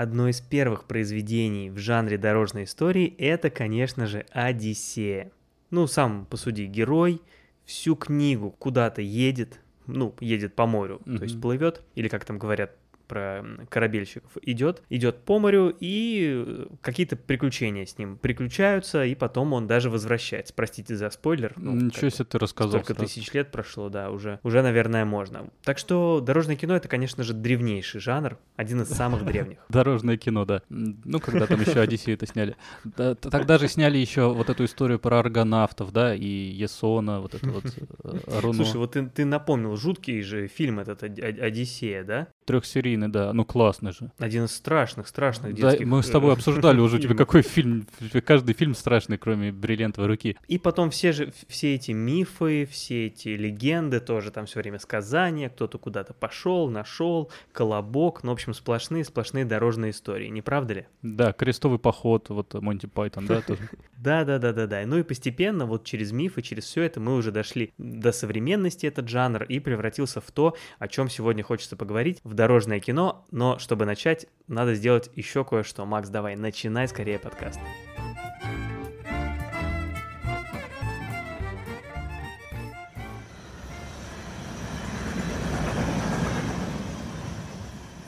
одно из первых произведений в жанре дорожной истории – это, конечно же, «Одиссея». Ну, сам посуди, герой всю книгу куда-то едет, ну, едет по морю, mm-hmm. то есть плывет, или как там говорят, про корабельщиков идет, идет по морю, и э, какие-то приключения с ним приключаются, и потом он даже возвращается. Простите за спойлер. Ну, Ничего себе ты рассказал. Столько сразу. тысяч лет прошло, да, уже, уже, наверное, можно. Так что дорожное кино — это, конечно же, древнейший жанр, один из самых древних. Дорожное кино, да. Ну, когда там еще Одиссею это сняли. Тогда же сняли еще вот эту историю про аргонавтов, да, и Есона, вот это вот э. Слушай, вот ты напомнил, жуткий же фильм этот Одиссея, да? Трехсерийный, да. Ну, классный же. Один из страшных, страшных детских... Да, мы с тобой обсуждали уже, у тебя какой фильм, каждый фильм страшный, кроме «Бриллиантовой руки». И потом все же, все эти мифы, все эти легенды, тоже там все время сказания, кто-то куда-то пошел, нашел, колобок, ну, в общем, сплошные, сплошные дорожные истории, не правда ли? Да, крестовый поход, вот Монти Пайтон, да, тоже. Да, да, да, да, да. Ну и постепенно вот через мифы, через все это мы уже дошли до современности этот жанр и превратился в то, о чем сегодня хочется поговорить, в дорожное кино, но чтобы начать, надо сделать еще кое-что. Макс, давай, начинай скорее подкаст.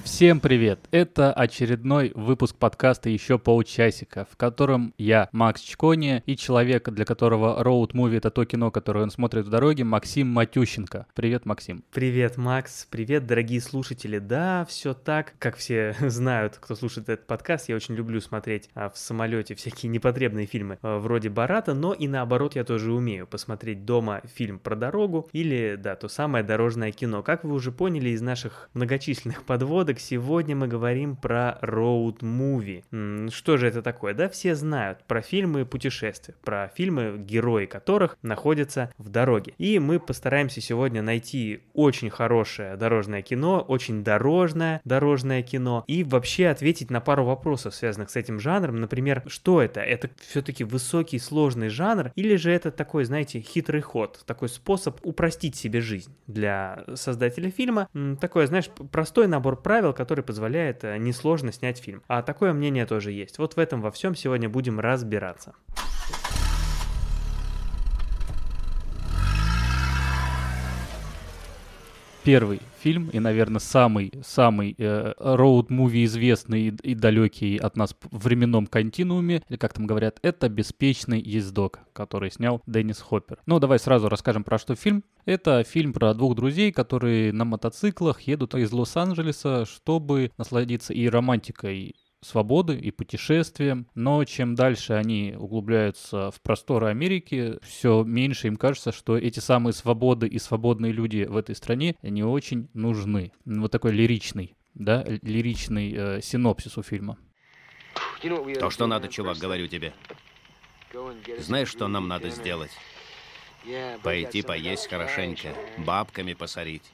Всем привет! Это очередной выпуск подкаста «Еще полчасика», в котором я, Макс Чкони, и человек, для которого роуд-муви — это то кино, которое он смотрит в дороге, Максим Матющенко. Привет, Максим. Привет, Макс. Привет, дорогие слушатели. Да, все так, как все знают, кто слушает этот подкаст, я очень люблю смотреть а, в самолете всякие непотребные фильмы а, вроде Барата, но и наоборот я тоже умею посмотреть дома фильм про дорогу или, да, то самое дорожное кино. Как вы уже поняли из наших многочисленных подводок, сегодня мы говорим про роуд-муви. Что же это такое? Да, все знают про фильмы путешествия, про фильмы, герои которых находятся в дороге. И мы постараемся сегодня найти очень хорошее дорожное кино, очень дорожное дорожное кино, и вообще ответить на пару вопросов, связанных с этим жанром. Например, что это? Это все-таки высокий, сложный жанр, или же это такой, знаете, хитрый ход, такой способ упростить себе жизнь для создателя фильма? Такой, знаешь, простой набор правил, правил, который позволяет э, несложно снять фильм. А такое мнение тоже есть. Вот в этом во всем сегодня будем разбираться. Первый фильм и, наверное, самый самый э, роуд-муви известный и, и далекий от нас временном континууме, или как там говорят, это «Беспечный ездок», который снял Деннис Хоппер. Ну, давай сразу расскажем про что фильм. Это фильм про двух друзей, которые на мотоциклах едут из Лос-Анджелеса, чтобы насладиться и романтикой свободы и путешествиям, но чем дальше они углубляются в просторы Америки, все меньше им кажется, что эти самые свободы и свободные люди в этой стране не очень нужны. Вот такой лиричный, да, лиричный э, синопсис у фильма. То, что надо, чувак, говорю тебе. Знаешь, что нам надо сделать? Пойти поесть хорошенько, бабками посорить.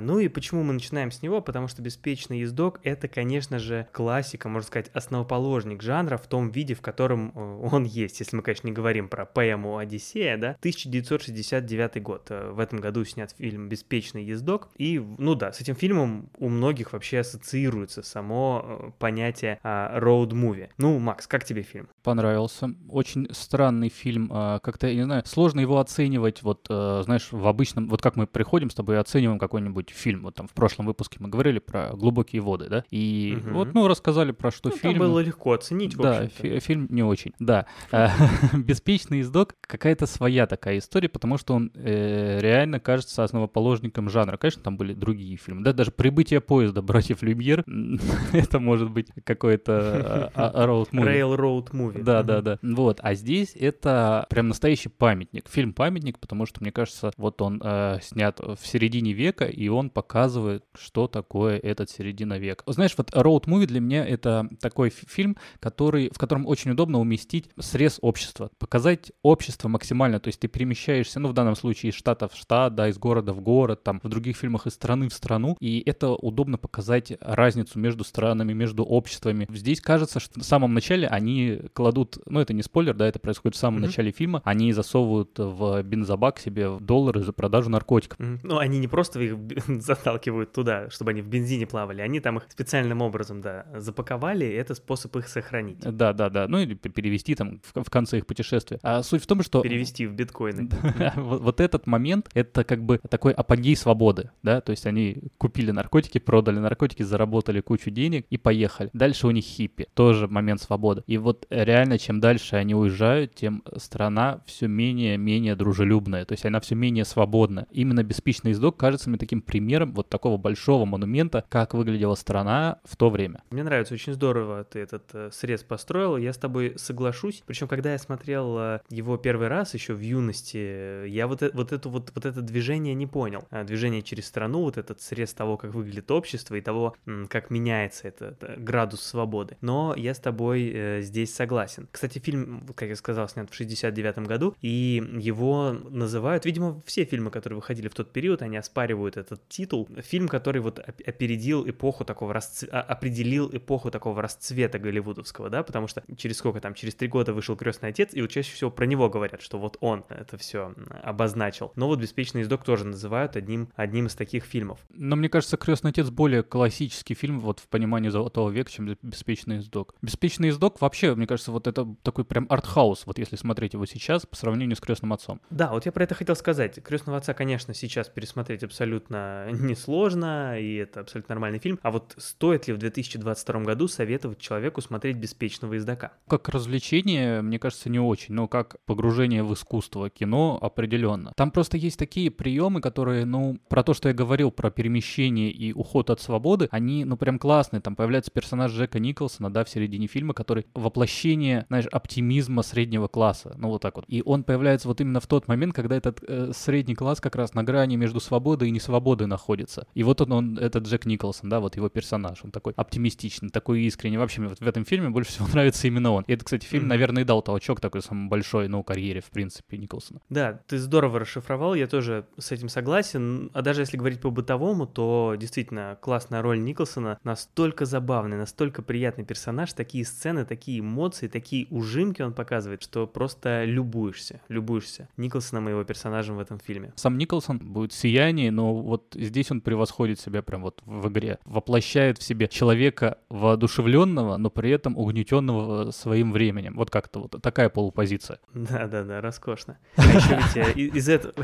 Ну и почему мы начинаем с него? Потому что «Беспечный ездок» — это, конечно же, классика, можно сказать, основоположник жанра в том виде, в котором э, он есть. Если мы, конечно, не говорим про поэму «Одиссея», да? 1969 год. Э, в этом году снят фильм «Беспечный ездок». И, ну да, с этим фильмом у многих вообще ассоциируется само э, понятие роуд-муви. Ну, Макс, как тебе фильм? Понравился. Очень странный фильм. А, как-то, я не знаю, сложно его оценивать, вот, знаешь, в обычном... Вот как мы приходим с тобой и оцениваем какой-нибудь какой-нибудь фильм. Вот там в прошлом выпуске мы говорили про глубокие воды, да? И угу. вот, ну, рассказали про что ну, фильм. Было легко оценить, Да, фи- фильм не очень. Да. А, Беспечный издок какая-то своя такая история, потому что он э, реально кажется основоположником жанра. Конечно, там были другие фильмы. Да, даже «Прибытие поезда» братьев Люмьер, это может быть какой-то роуд-муви. Railroad movie. Да, да, да. Вот. А здесь это прям настоящий памятник. Фильм-памятник, потому что, мне кажется, вот он э, снят в середине века, и он показывает, что такое этот середина века. Знаешь, вот Road Movie для меня это такой фильм, который, в котором очень удобно уместить срез общества, показать общество максимально, то есть ты перемещаешься, ну, в данном случае из штата в штат, да, из города в город, там, в других фильмах из страны в страну, и это удобно показать разницу между странами, между обществами. Здесь кажется, что в самом начале они кладут, ну, это не спойлер, да, это происходит в самом mm-hmm. начале фильма, они засовывают в бензобак себе доллары за продажу наркотиков. Mm-hmm. Ну, они не просто их заталкивают туда, чтобы они в бензине плавали. Они там их специальным образом, да, запаковали, и это способ их сохранить. Да, да, да. Ну или перевести там в, в конце их путешествия. А суть в том, что... Перевести в биткоины. вот, этот момент, это как бы такой апогей свободы, да, то есть они купили наркотики, продали наркотики, заработали кучу денег и поехали. Дальше у них хиппи, тоже момент свободы. И вот реально, чем дальше они уезжают, тем страна все менее-менее дружелюбная, то есть она все менее свободна. Именно беспечный издок кажется мне таким примером вот такого большого монумента, как выглядела страна в то время. Мне нравится, очень здорово ты этот э, срез построил, я с тобой соглашусь. Причем, когда я смотрел э, его первый раз еще в юности, я вот, э, вот, эту, вот, вот это движение не понял. А движение через страну, вот этот срез того, как выглядит общество и того, как меняется этот градус свободы. Но я с тобой здесь согласен. Кстати, фильм, как я сказал, снят в 69 году, и его называют, видимо, все фильмы, которые выходили в тот период, они оспаривают этот титул. Фильм, который вот опередил эпоху такого, расцве... А, определил эпоху такого расцвета голливудовского, да, потому что через сколько там, через три года вышел «Крестный отец», и вот чаще всего про него говорят, что вот он это все обозначил. Но вот «Беспечный ездок» тоже называют одним, одним из таких фильмов. Но мне кажется, «Крестный отец» более классический фильм вот в понимании «Золотого века», чем «Беспечный ездок». «Беспечный ездок» вообще, мне кажется, вот это такой прям артхаус, вот если смотреть его сейчас по сравнению с «Крестным отцом». Да, вот я про это хотел сказать. «Крестного отца», конечно, сейчас пересмотреть абсолютно несложно, и это абсолютно нормальный фильм. А вот стоит ли в 2022 году советовать человеку смотреть «Беспечного ездока»? Как развлечение, мне кажется, не очень, но как погружение в искусство кино определенно. Там просто есть такие приемы, которые, ну, про то, что я говорил, про перемещение и уход от свободы, они, ну, прям классные. Там появляется персонаж Джека Николсона, да, в середине фильма, который воплощение, знаешь, оптимизма среднего класса, ну, вот так вот. И он появляется вот именно в тот момент, когда этот э, средний класс как раз на грани между свободой и несвободой находится. И вот он, он, этот Джек Николсон, да, вот его персонаж, он такой оптимистичный, такой искренний. Вообще, вот в этом фильме больше всего нравится именно он. И это, кстати, фильм, mm-hmm. наверное, и дал толчок такой самый большой, ну, карьере, в принципе, Николсона. Да, ты здорово расшифровал, я тоже с этим согласен. А даже если говорить по бытовому, то действительно классная роль Николсона, настолько забавный, настолько приятный персонаж, такие сцены, такие эмоции, такие ужимки он показывает, что просто любуешься, любуешься Николсоном и его персонажем в этом фильме. Сам Николсон будет сияние, но вот здесь он превосходит себя прям вот в игре. Воплощает в себе человека воодушевленного, но при этом угнетенного своим временем. Вот как-то вот такая полупозиция. Да-да-да, роскошно. А еще ведь э, из этого...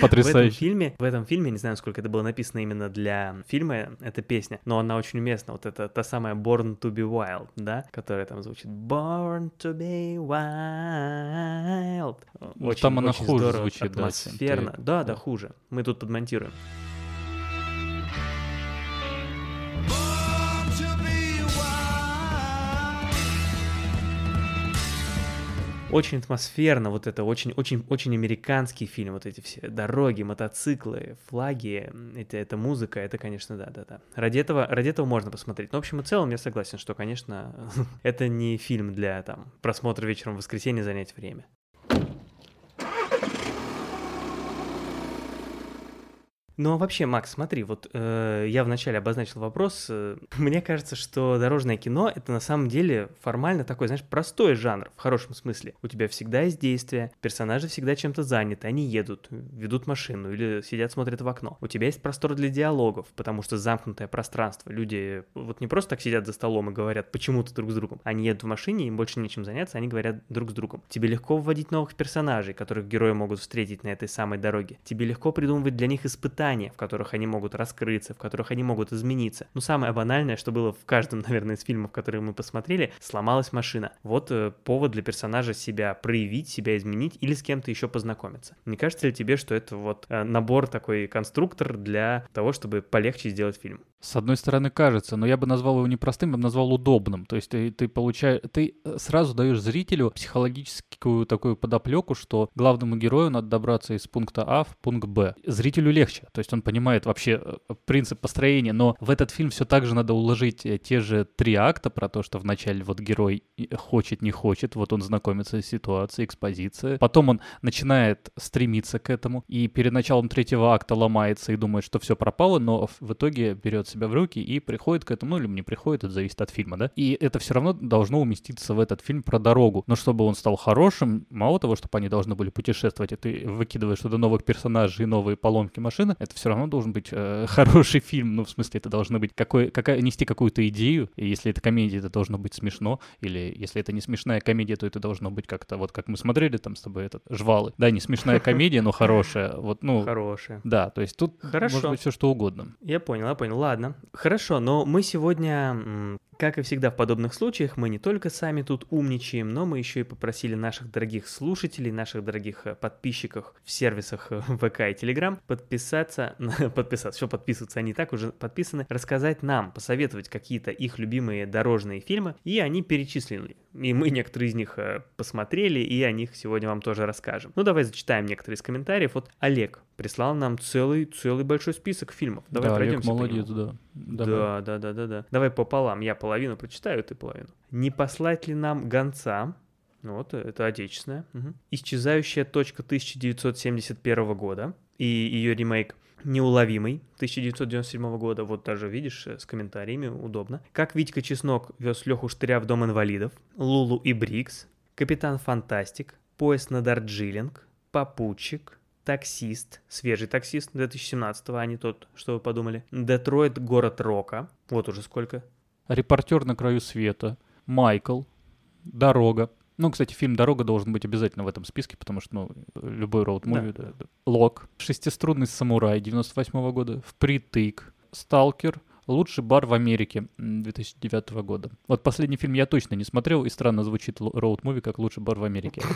Потрясающе. В этом фильме, в этом фильме, не знаю, сколько это было написано именно для фильма, эта песня, но она очень уместна. Вот это та самая Born to be Wild, да, которая там звучит Born to be Wild. Очень, там она очень хуже здорово, звучит, атмосферно. Да, да, хуже. Мы тут подмонтируем. Очень атмосферно, вот это очень, очень, очень американский фильм, вот эти все дороги, мотоциклы, флаги, это, это музыка, это, конечно, да, да, да. Ради этого, ради этого можно посмотреть. Но, в общем и целом, я согласен, что, конечно, это не фильм для там просмотра вечером в воскресенье занять время. Ну а вообще, Макс, смотри, вот э, я вначале обозначил вопрос. Э, мне кажется, что дорожное кино это на самом деле формально такой, знаешь, простой жанр в хорошем смысле. У тебя всегда есть действие, персонажи всегда чем-то заняты, они едут, ведут машину или сидят, смотрят в окно. У тебя есть простор для диалогов, потому что замкнутое пространство. Люди вот не просто так сидят за столом и говорят почему-то друг с другом. Они едут в машине, им больше нечем заняться, они говорят друг с другом. Тебе легко вводить новых персонажей, которых герои могут встретить на этой самой дороге. Тебе легко придумывать для них испытания испытания, в которых они могут раскрыться, в которых они могут измениться. Ну, самое банальное, что было в каждом, наверное, из фильмов, которые мы посмотрели, сломалась машина. Вот э, повод для персонажа себя проявить, себя изменить или с кем-то еще познакомиться. Не кажется ли тебе, что это вот э, набор такой конструктор для того, чтобы полегче сделать фильм? С одной стороны, кажется, но я бы назвал его не простым, я бы назвал удобным. То есть ты, ты получаешь, ты э, сразу даешь зрителю психологическую такую подоплеку, что главному герою надо добраться из пункта А в пункт Б. Зрителю легче, то есть он понимает вообще э, принцип построения, но в этот фильм все так же надо уложить э, те же три акта про то, что вначале вот герой хочет, не хочет, вот он знакомится с ситуацией, экспозиция, потом он начинает стремиться к этому, и перед началом третьего акта ломается и думает, что все пропало, но в итоге берет себя в руки и приходит к этому, ну или не приходит, это зависит от фильма, да. И это все равно должно уместиться в этот фильм про дорогу. Но чтобы он стал хорошим, мало того, чтобы они должны были путешествовать, и ты выкидываешь туда новых персонажей и новые поломки машины, Это все равно должен быть э, хороший фильм. Ну, в смысле, это должно быть какой, какая, нести какую-то идею. И если это комедия, это должно быть смешно. Или если это не смешная комедия, то это должно быть как-то вот как мы смотрели там с тобой этот жвалы. Да, не смешная комедия, но хорошая. Вот, ну. Хорошая. Да, то есть тут Хорошо. может быть все что угодно. Я понял, я понял. Ладно. Хорошо, но мы сегодня как и всегда в подобных случаях, мы не только сами тут умничаем, но мы еще и попросили наших дорогих слушателей, наших дорогих э, подписчиков в сервисах э, ВК и Телеграм подписаться, подписаться, все подписываться, они так уже подписаны, рассказать нам, посоветовать какие-то их любимые дорожные фильмы, и они перечислили. И мы некоторые из них э, посмотрели, и о них сегодня вам тоже расскажем. Ну, давай зачитаем некоторые из комментариев. Вот Олег прислал нам целый, целый большой список фильмов. Давай да, пройдемся Олег молодец, да. Давай. Да, да, да, да, да. Давай пополам. Я половину прочитаю, ты половину. Не послать ли нам гонца? Вот, это отечественная. Угу. Исчезающая точка 1971 года и ее ремейк Неуловимый 1997 года, вот даже видишь, с комментариями, удобно. Как Витька Чеснок вез Леху Штыря в Дом инвалидов, Лулу и Брикс, Капитан Фантастик, Поезд на Дарджилинг, Попутчик, Таксист, свежий таксист 2017 а не тот, что вы подумали. Детройт, город рока. Вот уже сколько. Репортер на краю света. Майкл. Дорога. Ну, кстати, фильм «Дорога» должен быть обязательно в этом списке, потому что, ну, любой роуд-муви... Да. Да, да. Лок. Шестиструнный самурай 98 -го года. Впритык. Сталкер. Лучший бар в Америке 2009 года. Вот последний фильм я точно не смотрел, и странно звучит роуд-муви как лучший бар в Америке.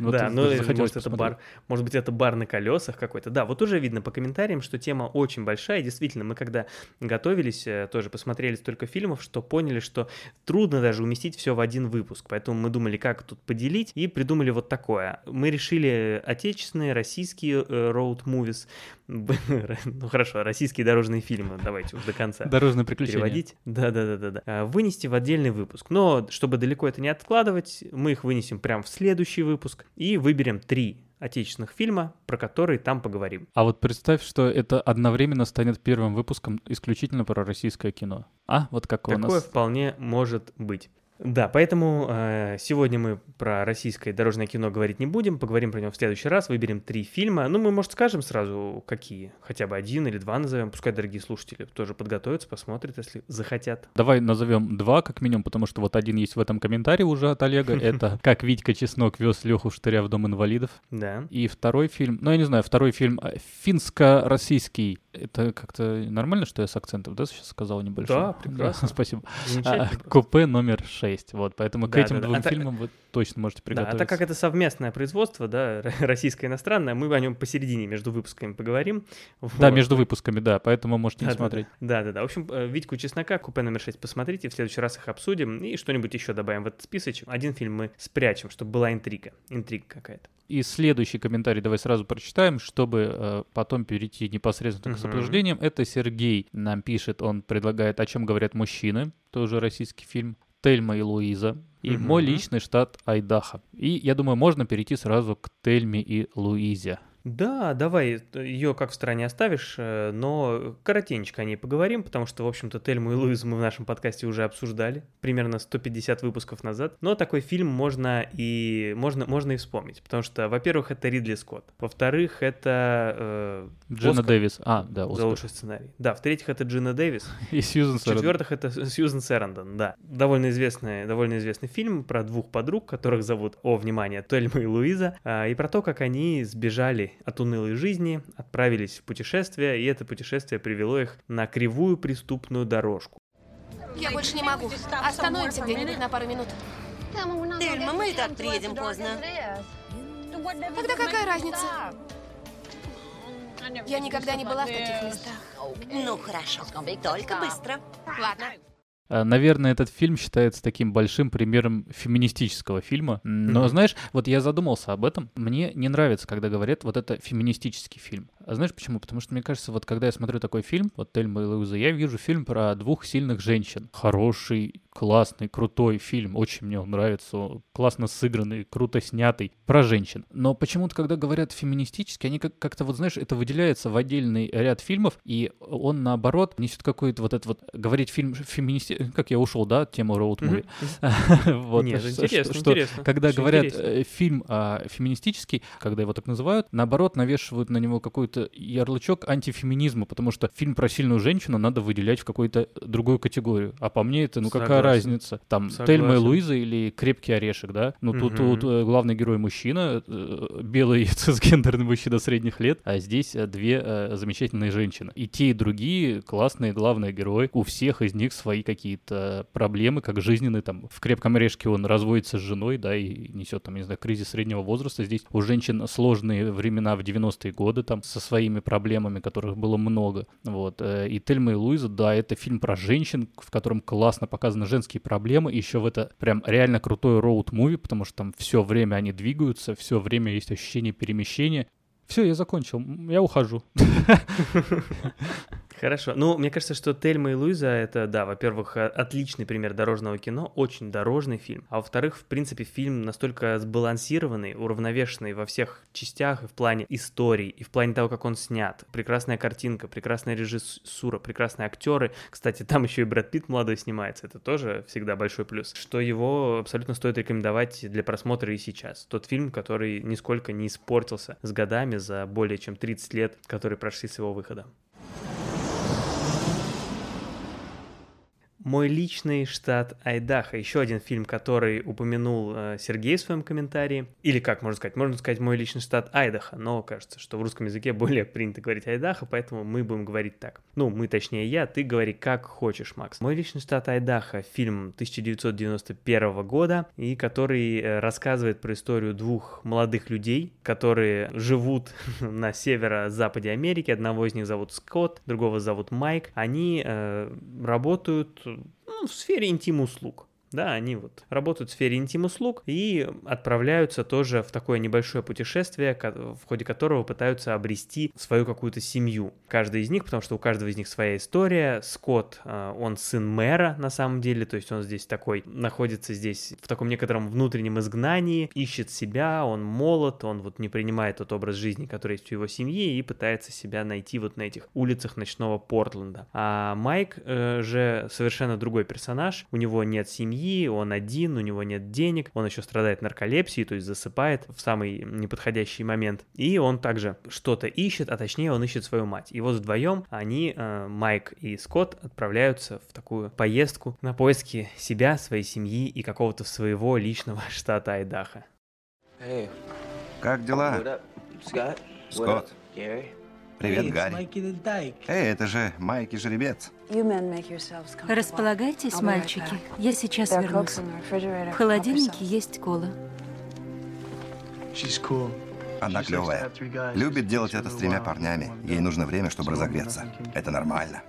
Да, ну может это бар, может быть это бар на колесах какой-то. Да, вот уже видно по комментариям, что тема очень большая. Действительно, мы когда готовились, э, тоже посмотрели столько фильмов, что поняли, что трудно даже уместить все в один выпуск. Поэтому мы думали, как тут поделить, и придумали вот такое. Мы решили отечественные, российские роуд-мувис, ну хорошо, российские дорожные фильмы, давайте уж до конца. Дорожные приключения. Переводить. Да-да-да-да. А, вынести в отдельный выпуск. Но чтобы далеко это не откладывать, мы их вынесем прямо в следующий выпуск и выберем три отечественных фильма, про которые там поговорим. А вот представь, что это одновременно станет первым выпуском исключительно про российское кино. А, вот как у нас... Такое вполне может быть. Да, поэтому э, сегодня мы про российское дорожное кино говорить не будем, поговорим про него в следующий раз, выберем три фильма. Ну, мы, может, скажем сразу, какие, хотя бы один или два назовем, пускай дорогие слушатели тоже подготовятся, посмотрят, если захотят. Давай назовем два, как минимум, потому что вот один есть в этом комментарии уже от Олега, это «Как Витька Чеснок вез Леху Штыря в Дом инвалидов». Да. И второй фильм, ну, я не знаю, второй фильм э, финско-российский это как-то нормально, что я с акцентом, да, сейчас сказал небольшой? Да, прекрасно. Спасибо. А, купе номер 6, вот, поэтому да, к этим да, двум да. фильмам вы точно можете приготовиться. Да, а так как это совместное производство, да, российско-иностранное, мы о нем посередине между выпусками поговорим. Да, между выпусками, да, поэтому можете да, не смотреть. Да-да-да, в общем, э, Витьку Чеснока, купе номер 6 посмотрите, в следующий раз их обсудим и что-нибудь еще добавим в этот списочек. Один фильм мы спрячем, чтобы была интрига, интрига какая-то. И следующий комментарий давай сразу прочитаем, чтобы э, потом перейти непосредственно к обсуждениям. Это Сергей нам пишет, он предлагает «О чем говорят мужчины», тоже российский фильм. Тельма и Луиза, и угу. мой личный штат Айдаха. И я думаю, можно перейти сразу к Тельме и Луизе. Да, давай ее как в стороне оставишь, э, но коротенько о ней поговорим, потому что, в общем-то, Тельму и Луизу мы в нашем подкасте уже обсуждали, примерно 150 выпусков назад. Но такой фильм можно и, можно, можно и вспомнить, потому что, во-первых, это Ридли Скотт, во-вторых, это... Э, Джина Дэвис, а, да, Оскар. За лучший сценарий. Да, в-третьих, это Джина Дэвис. И Сьюзен Сэрандон. В-четвертых, это Сьюзен Сэрандон, да. Довольно известный, довольно известный фильм про двух подруг, которых зовут, о, внимание, Тельма и Луиза, а, и про то, как они сбежали от унылой жизни, отправились в путешествие, и это путешествие привело их на кривую преступную дорожку. Я больше не могу. Остановимся где-нибудь на пару минут. Тельма, мы и так приедем поздно. Тогда какая разница? Я никогда не была в таких местах. Ну, хорошо. Только быстро. Ладно. Э, наверное, этот фильм считается таким большим примером феминистического фильма. Но, mm-hmm. знаешь, вот я задумался об этом. Мне не нравится, когда говорят, вот это феминистический фильм. А знаешь почему? Потому что, мне кажется, вот когда я смотрю такой фильм, вот «Тельма и Луиза», я вижу фильм про двух сильных женщин. Хороший, классный, крутой фильм, очень мне он нравится, классно сыгранный, круто снятый, про женщин. Но почему-то, когда говорят феминистически, они как- как-то, вот знаешь, это выделяется в отдельный ряд фильмов, и он, наоборот, несет какой-то вот это вот, говорить фильм феминисти... Как я ушел, да, от темы роуд муви. Нет, интересно. Когда говорят э, фильм а, феминистический, когда его так называют, наоборот, навешивают на него какой-то ярлычок антифеминизма, потому что фильм про сильную женщину надо выделять в какую-то другую категорию. А по мне это, ну какая. Разница? Там Согласен. Тельма и Луиза или Крепкий орешек, да? Ну тут, Мгм. тут, э, главный герой мужчина, э, белый цисгендерный мужчина средних лет, а здесь э, две замечательные женщины. И те, и другие классные главные герои. У всех из них свои какие-то проблемы, как жизненные. Там в Крепком орешке он разводится с женой, да, и несет там, не знаю, кризис среднего возраста. Здесь у женщин сложные времена в 90-е годы, там, со своими проблемами, которых было много. Вот. И Тельма и Луиза, да, это фильм про женщин, в котором классно показаны женские проблемы. Еще в это прям реально крутой роуд-муви, потому что там все время они двигаются, все время есть ощущение перемещения. Все, я закончил, я ухожу. Хорошо. Ну, мне кажется, что Тельма и Луиза это, да, во-первых, отличный пример дорожного кино, очень дорожный фильм. А во-вторых, в принципе, фильм настолько сбалансированный, уравновешенный во всех частях и в плане истории, и в плане того, как он снят. Прекрасная картинка, прекрасная режиссура, прекрасные актеры. Кстати, там еще и Брэд Питт молодой снимается, это тоже всегда большой плюс. Что его абсолютно стоит рекомендовать для просмотра и сейчас. Тот фильм, который нисколько не испортился с годами за более чем 30 лет, которые прошли с его выхода. Мой личный штат Айдахо. Еще один фильм, который упомянул э, Сергей в своем комментарии. Или как можно сказать? Можно сказать мой личный штат Айдахо, но кажется, что в русском языке более принято говорить Айдахо, поэтому мы будем говорить так. Ну, мы точнее я, ты говори как хочешь, Макс. Мой личный штат Айдахо фильм 1991 года, и который э, рассказывает про историю двух молодых людей, которые живут на северо-западе Америки. Одного из них зовут Скотт, другого зовут Майк. Они э, работают ну, в сфере интим-услуг. Да, они вот работают в сфере интим-услуг и отправляются тоже в такое небольшое путешествие, в ходе которого пытаются обрести свою какую-то семью. Каждый из них, потому что у каждого из них своя история. Скотт, э, он сын мэра на самом деле, то есть он здесь такой, находится здесь в таком некотором внутреннем изгнании, ищет себя, он молод, он вот не принимает тот образ жизни, который есть у его семьи и пытается себя найти вот на этих улицах ночного Портленда. А Майк э, же совершенно другой персонаж, у него нет семьи, он один, у него нет денег, он еще страдает нарколепсией, то есть засыпает в самый неподходящий момент. И он также что-то ищет, а точнее он ищет свою мать. И вот вдвоем они, э, Майк и Скотт, отправляются в такую поездку на поиски себя, своей семьи и какого-то своего личного штата Айдахо. Как дела? Скотт. Привет, Гарри. Эй, это же Майки Жеребец. Располагайтесь, мальчики. Я сейчас вернусь. В холодильнике есть кола. Она клевая. Любит делать это с тремя парнями. Ей нужно время, чтобы разогреться. Это нормально.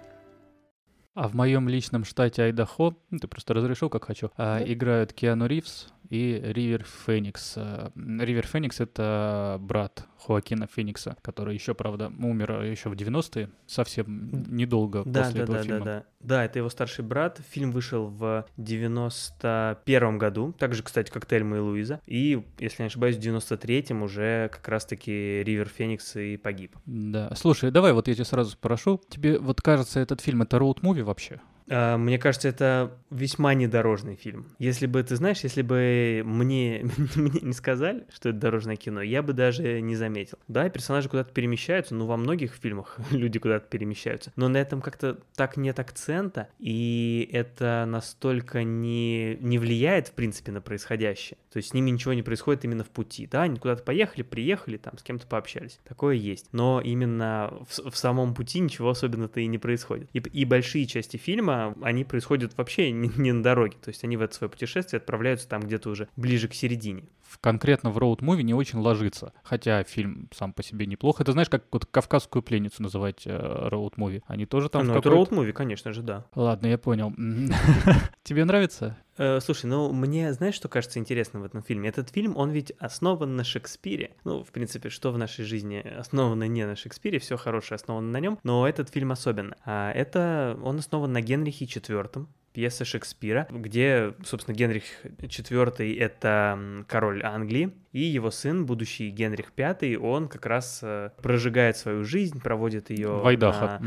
А в моем личном штате Айдахо, ну, ты просто разрешил, как хочу, а, играют Киану Ривз и Ривер Феникс. А, Ривер Феникс — это брат Хоакина Феникса, который еще, правда, умер еще в 90-е, совсем недолго Да, после да, этого да, фильма. да, да. Да, это его старший брат. Фильм вышел в 91 году, так же, кстати, как Тельма и Луиза. И, если не ошибаюсь, в 93-м уже как раз-таки Ривер Феникс и погиб. Да. Слушай, давай вот я тебя сразу спрошу. Тебе вот кажется, этот фильм — это роуд-муви вообще? А, Мне кажется, это весьма недорожный фильм. Если бы, ты знаешь, если бы мне, мне не сказали, что это дорожное кино, я бы даже не заметил. Да, персонажи куда-то перемещаются, ну, во многих фильмах люди куда-то перемещаются, но на этом как-то так нет акцента, и это настолько не, не влияет, в принципе, на происходящее. То есть с ними ничего не происходит именно в пути. Да, они куда-то поехали, приехали, там, с кем-то пообщались. Такое есть. Но именно в, в самом пути ничего особенно-то и не происходит. И, и большие части фильма, они происходят вообще не, не на дороге. То есть они в это свое путешествие отправляются там где-то уже ближе к середине. В- конкретно в роуд-муви не очень ложится. Хотя фильм сам по себе неплох. Это знаешь, как вот «Кавказскую пленницу» называть э, роуд-муви. Они тоже там... в ну, это роуд-муви, конечно же, да. Ладно, я понял. Тебе нравится? Э, слушай, ну мне, знаешь, что кажется интересным в этом фильме? Этот фильм, он ведь основан на Шекспире. Ну, в принципе, что в нашей жизни основано не на Шекспире, все хорошее основано на нем, но этот фильм особенно. А это он основан на Генрихе IV, пьеса Шекспира, где, собственно, Генрих IV — это король Англии, и его сын, будущий Генрих V, он как раз э, прожигает свою жизнь, проводит ее... Вайдаха.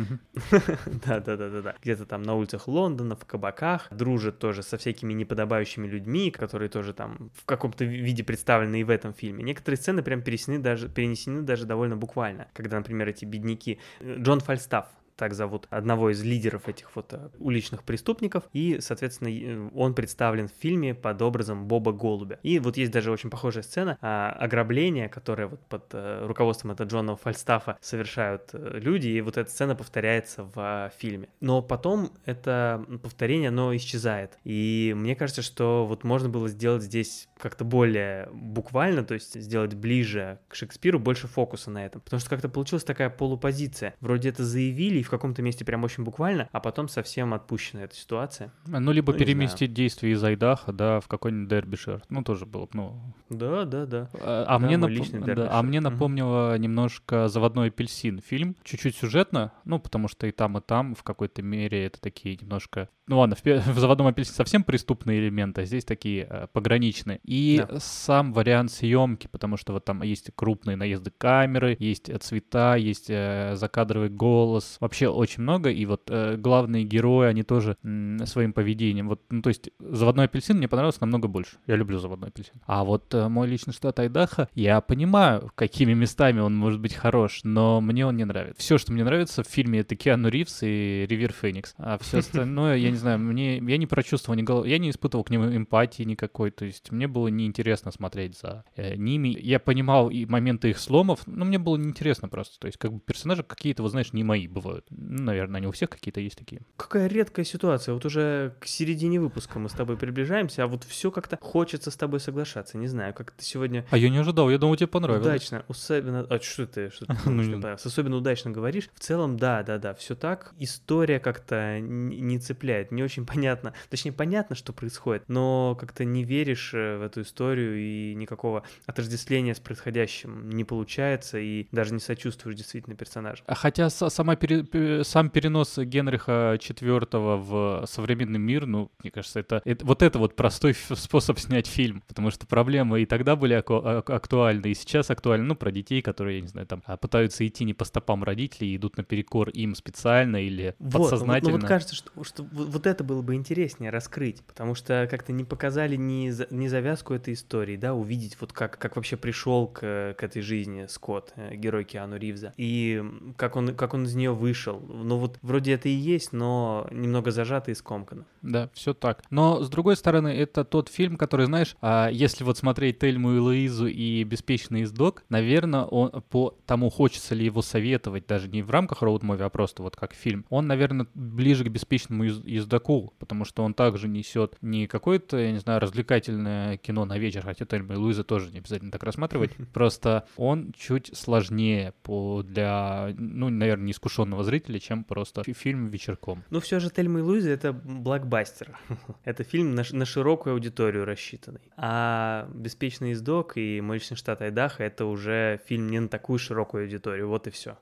Да-да-да-да. Где-то там на улицах Лондона, в кабаках, дружит тоже со всякими неподобающими людьми, которые тоже там в каком-то виде представлены и в этом фильме. Некоторые сцены прям перенесены даже, перенесены даже довольно буквально. Когда, например, эти бедняки... Э, Джон Фальстаф, так зовут одного из лидеров этих вот э, уличных преступников, и, соответственно, э, он представлен в фильме под образом Боба Голубя. И вот есть даже очень похожая сцена а, ограбления, которое вот под а, руководством этого Джона Фальстафа совершают люди, и вот эта сцена повторяется в а, фильме. Но потом это повторение, оно исчезает. И мне кажется, что вот можно было сделать здесь как-то более буквально, то есть сделать ближе к Шекспиру, больше фокуса на этом. Потому что как-то получилась такая полупозиция. Вроде это заявили, и в каком-то месте прям очень буквально, а потом совсем отпущена эта ситуация. Ну, либо ну, переместить действие из Айдаха, да, в какой-нибудь Дербишер. Ну, тоже было бы, ну... Да, да, да. А, а, да, мне, нап... да, а мне напомнило угу. немножко «Заводной апельсин» фильм. Чуть-чуть сюжетно, ну, потому что и там, и там в какой-то мере это такие немножко ну ладно, в, в «Заводном апельсине» совсем преступные элементы, а здесь такие э, пограничные. И да. сам вариант съемки, потому что вот там есть крупные наезды камеры, есть цвета, есть э, закадровый голос, вообще очень много, и вот э, главные герои, они тоже м, своим поведением, вот, ну то есть «Заводной апельсин» мне понравился намного больше, я люблю «Заводной апельсин». А вот э, мой личный штат Айдаха, я понимаю, какими местами он может быть хорош, но мне он не нравится. Все, что мне нравится в фильме, это Киану Ривз и Ривер Феникс, а все остальное, я не знаю, мне, я не прочувствовал, ни гол... я не испытывал к ним эмпатии никакой, то есть мне было неинтересно смотреть за э, ними. Я понимал и моменты их сломов, но мне было неинтересно просто, то есть как бы персонажи какие-то, вот знаешь, не мои бывают. Ну, наверное, они у всех какие-то есть такие. Какая редкая ситуация, вот уже к середине выпуска мы с тобой приближаемся, а вот все как-то хочется с тобой соглашаться, не знаю, как ты сегодня... А я не ожидал, я думал, тебе понравилось. Удачно, особенно... А что ты, что ты ну, Особенно удачно говоришь. В целом, да, да, да, все так. История как-то не цепляет, не очень понятно. Точнее, понятно, что происходит, но как-то не веришь э, в эту историю и никакого отождествления с происходящим не получается, и даже не сочувствуешь действительно персонажу. А хотя сама пере, сам перенос Генриха IV в современный мир, ну, мне кажется, это, это вот это вот простой способ снять фильм, потому что проблемы и тогда были аку, актуальны, и сейчас актуальны, ну, про детей, которые, я не знаю, там, а, пытаются идти не по стопам родителей, идут наперекор им специально или вот, подсознательно. Ну, вот, ну, вот кажется, что, что вот это было бы интереснее раскрыть, потому что как-то не показали ни, ни завязку этой истории, да, увидеть вот как, как вообще пришел к, к этой жизни Скотт, э, герой Киану Ривза, и как он, как он из нее вышел. Ну вот вроде это и есть, но немного зажато и скомкано. Да, все так. Но, с другой стороны, это тот фильм, который, знаешь, а если вот смотреть Тельму и Луизу и «Беспечный издок», наверное, он по тому, хочется ли его советовать, даже не в рамках роуд-муви, а просто вот как фильм, он, наверное, ближе к «Беспечному ездаку», потому что он также несет не какое-то, я не знаю, развлекательное кино на вечер, хотя Тельма и Луиза тоже не обязательно так рассматривать, просто он чуть сложнее по для, ну, наверное, неискушенного зрителя, чем просто фильм вечерком. Ну, все же Тельма и Луиза — это блокбастер. это фильм на, на широкую аудиторию рассчитанный. А «Беспечный издок» и «Мой личный штат Айдаха» — это уже фильм не на такую широкую аудиторию, вот и все.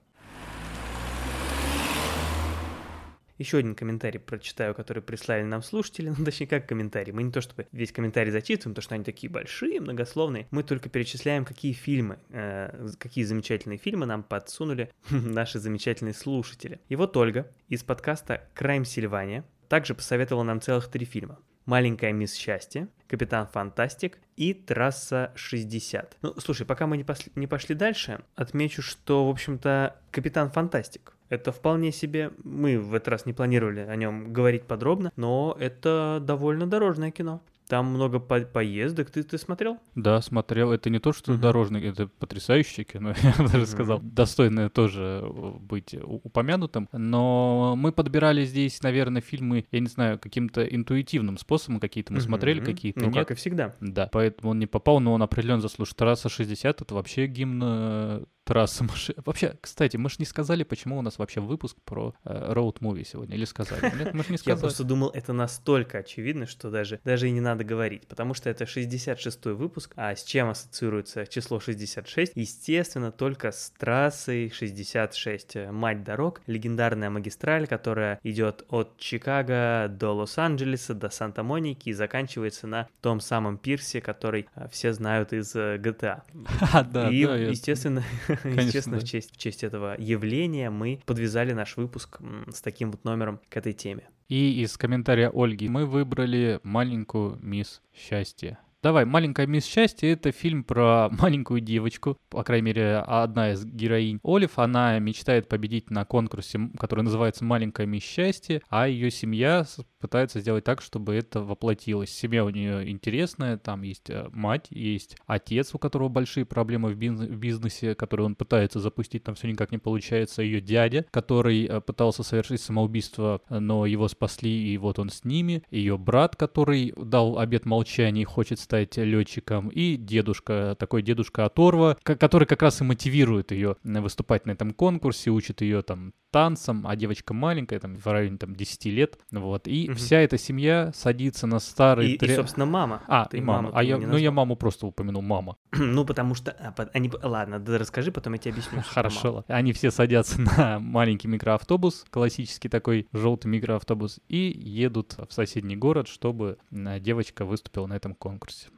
Еще один комментарий прочитаю, который прислали нам слушатели, ну точнее как комментарий. Мы не то чтобы весь комментарий зачитываем, то что они такие большие, многословные. Мы только перечисляем, какие фильмы, э, какие замечательные фильмы нам подсунули наши замечательные слушатели. И вот Ольга из подкаста «Крайм Сильвания» также посоветовала нам целых три фильма. «Маленькая мисс счастье», «Капитан Фантастик» и «Трасса 60». Ну, слушай, пока мы не, пошли, не пошли дальше, отмечу, что, в общем-то, «Капитан Фантастик» Это вполне себе, мы в этот раз не планировали о нем говорить подробно, но это довольно дорожное кино. Там много по поездок. Ты, ты смотрел? Да, смотрел. Это не то, что uh-huh. дорожный, это потрясающее кино, я бы даже сказал. Достойное тоже э, быть упомянутым. Но мы подбирали здесь, наверное, фильмы, я не знаю, каким-то интуитивным способом. Какие-то мы uh-huh. смотрели, какие-то ну, нет. как и всегда. Да, поэтому он не попал, но он определенно заслужит. Трасса 60 — это вообще гимн э, трасса машин. Вообще, кстати, мы же не сказали, почему у нас вообще выпуск про роуд э, муви сегодня. Или сказали? Нет, мы же не сказали. Я просто думал, это настолько очевидно, что даже, даже и не надо говорить. Потому что это 66-й выпуск, а с чем ассоциируется число 66? Естественно, только с трассой 66. Мать дорог, легендарная магистраль, которая идет от Чикаго до Лос-Анджелеса, до Санта-Моники и заканчивается на том самом пирсе, который э, все знают из GTA. А, да, и, да, естественно, Конечно, естественно да. в, честь, в честь этого явления мы подвязали наш выпуск с таким вот номером к этой теме. И из комментария Ольги мы выбрали маленькую мисс счастье. Давай, «Маленькая мисс счастье» — это фильм про маленькую девочку, по крайней мере, одна из героинь Олив, она мечтает победить на конкурсе, который называется «Маленькая мисс счастье», а ее семья пытается сделать так, чтобы это воплотилось. Семья у нее интересная, там есть э, мать, есть отец, у которого большие проблемы в, бизн- в бизнесе, который он пытается запустить, там все никак не получается, ее дядя, который э, пытался совершить самоубийство, э, но его спасли, и вот он с ними, ее брат, который дал обет молчания и хочет стать летчиком, и дедушка, такой дедушка Оторва, ко- который как раз и мотивирует ее выступать на этом конкурсе, учит ее там танцам, а девочка маленькая, там в районе там 10 лет, вот, и Мгм. вся эта семья садится на старый... И, и, тре- собственно, мама. А, Ты и мама. маму А ты я, ну, я маму просто упомянул, мама. Ну, потому что... а, они... Ладно, да расскажи, потом я тебе объясню. Хорошо. Они все садятся на маленький микроавтобус, классический такой желтый микроавтобус, и едут в соседний город, чтобы девочка выступила на этом конкурсе.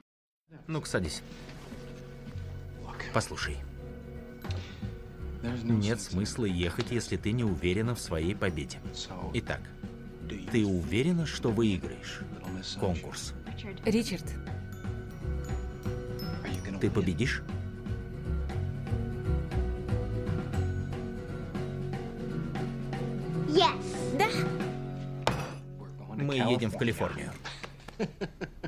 Ну-ка, садись. Послушай, нет смысла ехать, если ты не уверена в своей победе. Итак, ты уверена, что выиграешь конкурс? Ричард, Ты победишь? Да, Мы едем в Калифорнию.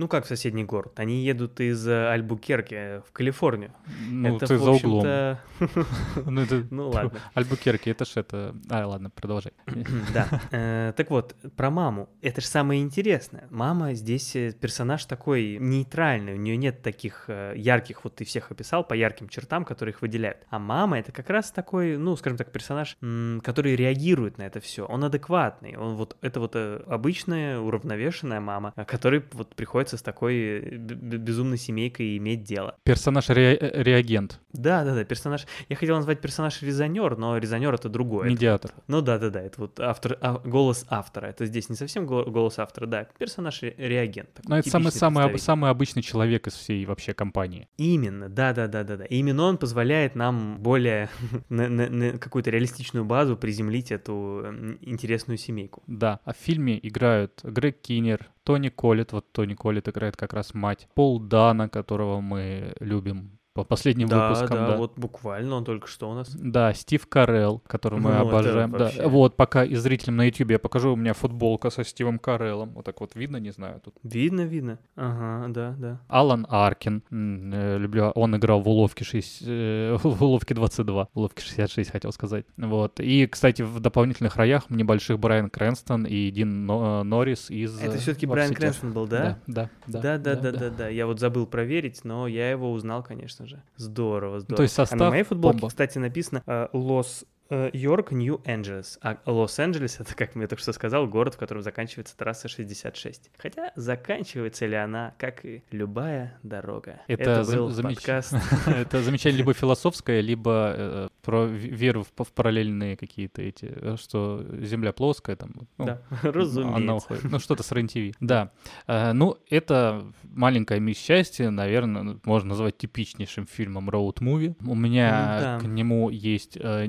Ну как в соседний город? Они едут из э, Альбукерки в Калифорнию. Ну, это, ты в за углом. Ну, это... Ну ладно. Альбукерки, это ж это... А, ладно, продолжай. Да. Э, Так вот, про маму. Это же самое интересное. Мама здесь э, персонаж такой нейтральный. У нее нет таких ярких, вот ты всех описал, по ярким чертам, которые их выделяют. А мама это как раз такой, ну, скажем так, персонаж, который реагирует на это все. Он адекватный. Он вот, это вот обычная, уравновешенная мама, которой вот приходится с такой э, безумной семейкой иметь дело. Персонаж-реагент, Да, да, да, персонаж. Я хотел назвать персонаж резонер, но резонер это другое. Это медиатор. ну да, да, да, это вот автор, а, голос автора. Это здесь не совсем го- голос автора, да, персонаж ре- реагент. такой Но это самый, самый, об- самый обычный человек из всей вообще компании. Именно, да, да, да, да, да. Именно он позволяет нам более на, на- на какую-то реалистичную базу приземлить эту м, интересную семейку. Да, а в фильме играют Грег Киннер, Тони Коллетт, вот Тони Коллетт играет как раз мать, Пол Дана, которого мы любим по последним да, выпускам, да, да. вот буквально он только что у нас. Да, Стив Карелл, которого мы Ну, это обожаем. Да, вот, пока и зрителям на YouTube я покажу, у меня футболка со Стивом Кареллом. Вот так вот видно, не знаю, тут. Видно, видно. Ага, да, да. Алан Аркин, э, люблю, он играл в уловке, 6, э, в уловке 22, в уловке 66, хотел сказать. Вот. И, кстати, в дополнительных роях небольших Брайан Крэнстон и Дин э, Норрис из... Это все-таки «Во Брайан все тяжкие». Крэнстон был, да? Да, да, Да, да, да, да, да. Я вот забыл проверить, но я его узнал, конечно же. Здорово, здорово. Ну, то есть а на состав моей футболке, бомба. кстати, написано э, Лос Йорк, Нью-Анджелес. А Лос-Анджелес это, как мне только что сказал, город, в котором заканчивается трасса 66. Хотя заканчивается ли она, как и любая дорога. Это, зам- был замеч- подкаст. Это замечание либо философское, либо э, про веру в, параллельные какие-то эти, э, что Земля плоская, там, ну, Да, разумеется. Ну, что-то с РЕН-ТВ. Да. Э, Ну, это «Маленькая мисс счастья», наверное, ну, можно назвать типичнейшим фильмом роуд-муви. У меня да. к нему есть э,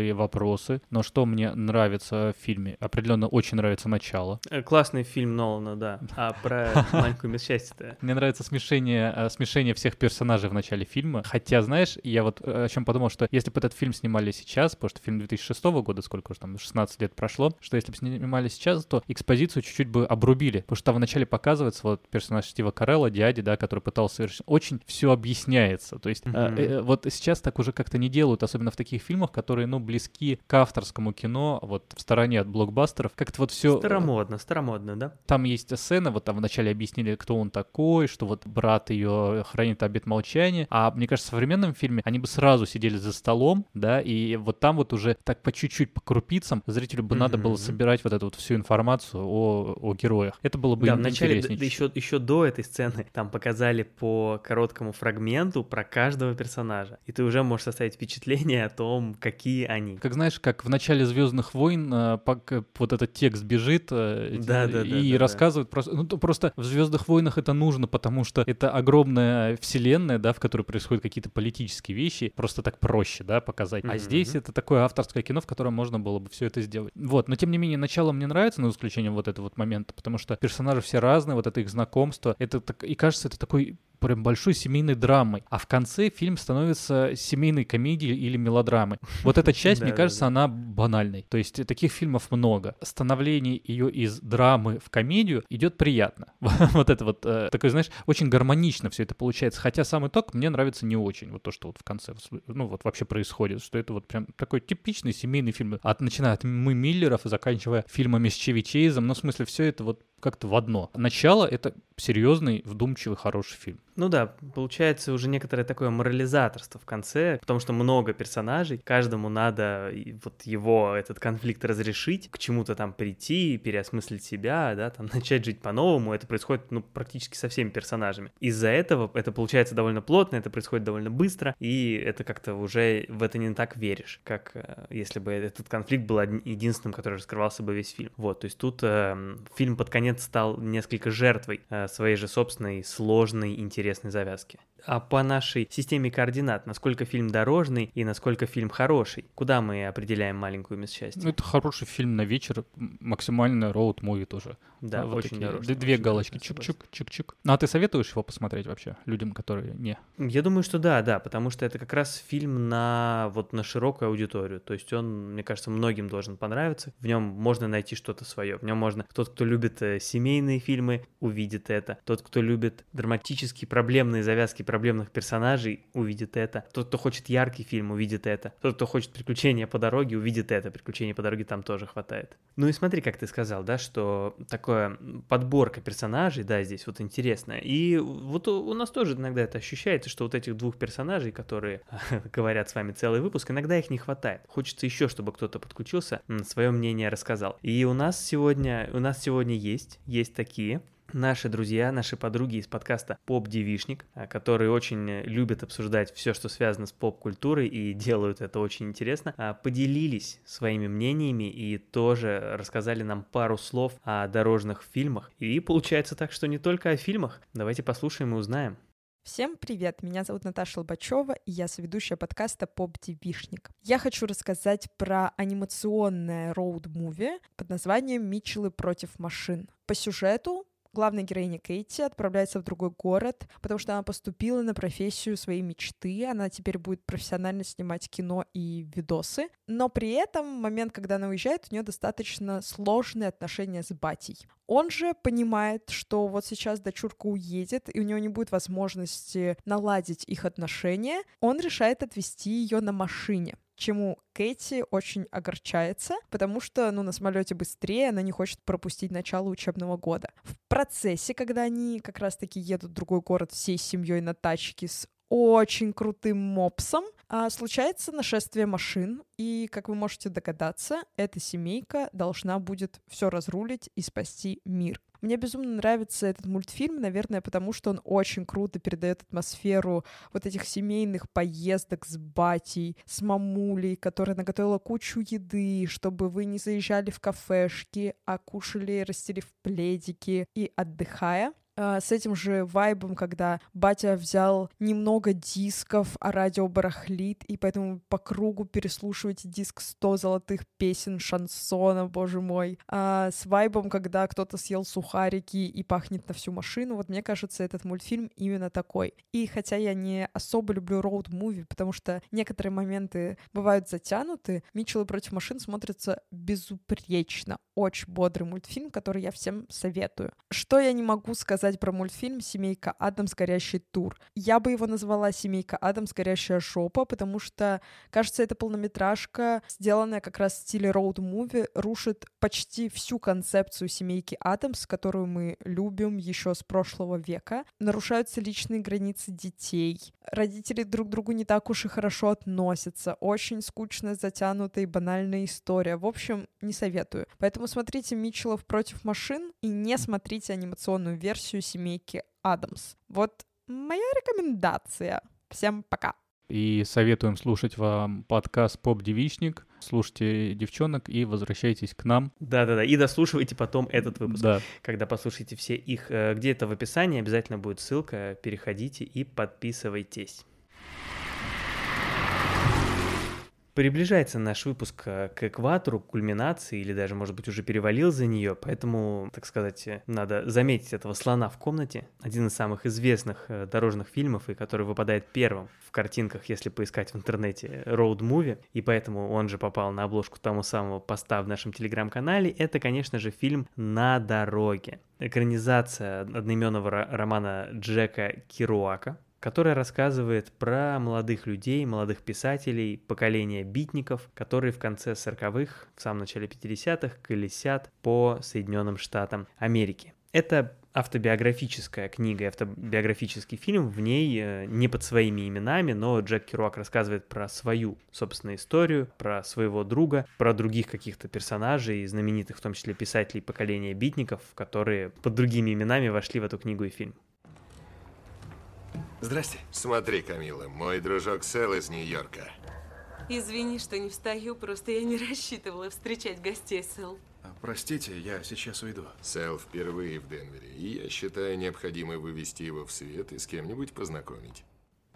некоторые вопросы, но что мне нравится в фильме? Определенно очень нравится начало. Э, Классный фильм Нолана, да. А про маленькую мисс счастья-то? Мне нравится смешение, э, смешение всех персонажей в начале фильма. Хотя, знаешь, я вот э, о чем подумал, что если бы этот фильм снимали сейчас, потому что фильм 2006 года, сколько уже там, 16 лет прошло, что если бы снимали сейчас, то экспозицию чуть-чуть бы обрубили, потому что там вначале показывается вот персонаж Стива Карелла, дяди, да, который пытался совершить, очень все объясняется, то есть mm-hmm. э, э, вот сейчас так уже как-то не делают, особенно в таких фильмах, которые, ну, близки к авторскому кино, вот в стороне от блокбастеров, как-то вот все... Старомодно, старомодно, да? Там есть сцена, вот там вначале объяснили, кто он такой, что вот брат ее хранит обет молчания, а мне кажется, в современном фильме они бы сразу сидели за столом, да, и вот там вот уже так по чуть-чуть, по крупицам зрителю бы mm-hmm. надо было собирать вот эту вот всю информацию о, о героях. Это было бы да, вначале, да, еще, еще до этой сцены там показали по короткому фрагменту про каждого персонажа, и ты уже можешь составить впечатление о том, какие они. Как знаешь, как в начале Звездных войн э, вот этот текст бежит э, да, да, и да, рассказывает да. просто, ну просто в Звездных войнах это нужно, потому что это огромная вселенная, да, в которой происходят какие-то политические вещи, просто так проще, да, показать. Mm-hmm. А здесь это такое авторское кино, в котором можно было бы все это сделать. Вот, но тем не менее начало мне нравится, на исключение вот этого вот момента, потому что персонажи все разные, вот это их знакомство, это так, и кажется, это такой прям большой семейной драмой. А в конце фильм становится семейной комедией или мелодрамой. Вот эта часть, мне кажется, она банальной. То есть таких фильмов много. Становление ее из драмы в комедию идет приятно. Вот это вот э, такой, знаешь, очень гармонично все это получается. Хотя сам итог мне нравится не очень. Вот то, что вот в конце, ну вот вообще происходит, что это вот прям такой типичный семейный фильм. От, начиная от Мы Миллеров и заканчивая фильмами с Чеви Чейзом. Ну, в смысле, все это вот как-то в одно. Начало — это серьезный, вдумчивый, хороший фильм. Ну да, получается уже некоторое такое морализаторство в конце, потому что много персонажей, каждому надо вот его, этот конфликт разрешить, к чему-то там прийти, переосмыслить себя, да, там начать жить по-новому. Это происходит, ну, практически со всеми персонажами. Из-за этого это получается довольно плотно, это происходит довольно быстро, и это как-то уже в это не так веришь, как э, если бы этот конфликт был единственным, который раскрывался бы весь фильм. Вот, то есть тут э, фильм под конец конец стал несколько жертвой э, своей же собственной сложной, интересной завязки. А по нашей системе координат, насколько фильм дорожный и насколько фильм хороший? Куда мы определяем маленькую мисс счастья? Ну, это хороший фильм на вечер, максимально роуд-муви тоже. Да, вот очень дорожный. Две очень галочки, чик-чик, чик-чик. Ну, а ты советуешь его посмотреть вообще людям, которые не? Я думаю, что да, да, потому что это как раз фильм на вот на широкую аудиторию. То есть он, мне кажется, многим должен понравиться. В нем можно найти что-то свое. В нем можно тот, кто любит э, семейные фильмы, увидит это. Тот, кто любит драматические проблемные завязки проблемных персонажей, увидит это. Тот, кто хочет яркий фильм, увидит это. Тот, кто хочет приключения по дороге, увидит это. Приключения по дороге там тоже хватает. Ну и смотри, как ты сказал, да, что такое подборка персонажей, да, здесь вот интересная. И вот у нас тоже иногда это ощущается, что вот этих двух персонажей, которые говорят с вами целый выпуск, иногда их не хватает. Хочется еще, чтобы кто-то подключился, свое мнение рассказал. И у нас сегодня, у нас сегодня есть, есть такие наши друзья, наши подруги из подкаста «Поп Девишник», а, которые очень любят обсуждать все, что связано с поп-культурой и делают это очень интересно, а, поделились своими мнениями и тоже рассказали нам пару слов о дорожных фильмах. И получается так, что не только о фильмах. Давайте послушаем и узнаем. Всем привет! Меня зовут Наташа Лобачева, и я соведущая подкаста «Поп Девишник». Я хочу рассказать про анимационное роуд-муви под названием «Митчеллы против машин». По сюжету Главная героиня Кейти отправляется в другой город, потому что она поступила на профессию своей мечты. Она теперь будет профессионально снимать кино и видосы. Но при этом момент, когда она уезжает, у нее достаточно сложные отношения с батей. Он же понимает, что вот сейчас дочурка уедет, и у него не будет возможности наладить их отношения. Он решает отвезти ее на машине чему Кэти очень огорчается, потому что, ну, на самолете быстрее, она не хочет пропустить начало учебного года. В процессе, когда они как раз-таки едут в другой город всей семьей на тачке с очень крутым мопсом, а случается нашествие машин, и, как вы можете догадаться, эта семейка должна будет все разрулить и спасти мир. Мне безумно нравится этот мультфильм, наверное, потому что он очень круто передает атмосферу вот этих семейных поездок с батей, с мамулей, которая наготовила кучу еды, чтобы вы не заезжали в кафешки, а кушали, расстелив пледики и отдыхая. Э, с этим же вайбом, когда батя взял немного дисков, а радио барахлит, и поэтому по кругу переслушиваете диск 100 золотых песен шансона, боже мой. А с вайбом, когда кто-то съел сухарики и пахнет на всю машину, вот мне кажется, этот мультфильм именно такой. И хотя я не особо люблю роуд-муви, потому что некоторые моменты бывают затянуты, Митчеллы против машин смотрятся безупречно. Очень бодрый мультфильм, который я всем советую. Что я не могу сказать про мультфильм «Семейка Адамс. Горящий тур»? Я бы его назвала «Семейка Адамс. Горящая жопа», потому что, кажется, эта полнометражка, сделанная как раз в стиле роуд-муви, рушит почти всю концепцию семейки Адамс, которую мы любим еще с прошлого века. Нарушаются личные границы детей. Родители друг к другу не так уж и хорошо относятся. Очень скучная, затянутая и банальная история. В общем, не советую. Поэтому смотрите Митчеллов против машин и не смотрите анимационную версию семейки Адамс. Вот моя рекомендация. Всем пока. И советуем слушать вам подкаст «Поп-девичник». Слушайте девчонок и возвращайтесь к нам. Да-да-да, и дослушивайте потом этот выпуск. Да. Когда послушаете все их э, где-то в описании, обязательно будет ссылка, переходите и подписывайтесь. Приближается наш выпуск э, к экватору, к кульминации, или даже, может быть, уже перевалил за нее, поэтому, так сказать, э, надо заметить этого слона в комнате. Один из самых известных э, дорожных фильмов, и который выпадает первым в картинках, если поискать в интернете Road Movie, и поэтому он же попал на обложку тому самого поста в нашем телеграм-канале, это, конечно же, фильм «На дороге». Экранизация одноименного романа Джека Кируака, которая рассказывает про молодых людей, молодых писателей, поколения битников, которые в конце 40-х, в самом начале 50-х колесят по Соединенным Штатам Америки. Это автобиографическая книга, автобиографический фильм, в ней э, не под своими именами, но Джек Керуак рассказывает про свою собственную историю, про своего друга, про других каких-то персонажей, знаменитых в том числе писателей поколения битников, которые под другими именами вошли в эту книгу и фильм. Здрасте. Смотри, Камила, мой дружок Сэл из Нью-Йорка. Извини, что не встаю, просто я не рассчитывала встречать гостей, Сэл. А, простите, я сейчас уйду. Сэл впервые в Денвере, и я считаю необходимо вывести его в свет и с кем-нибудь познакомить.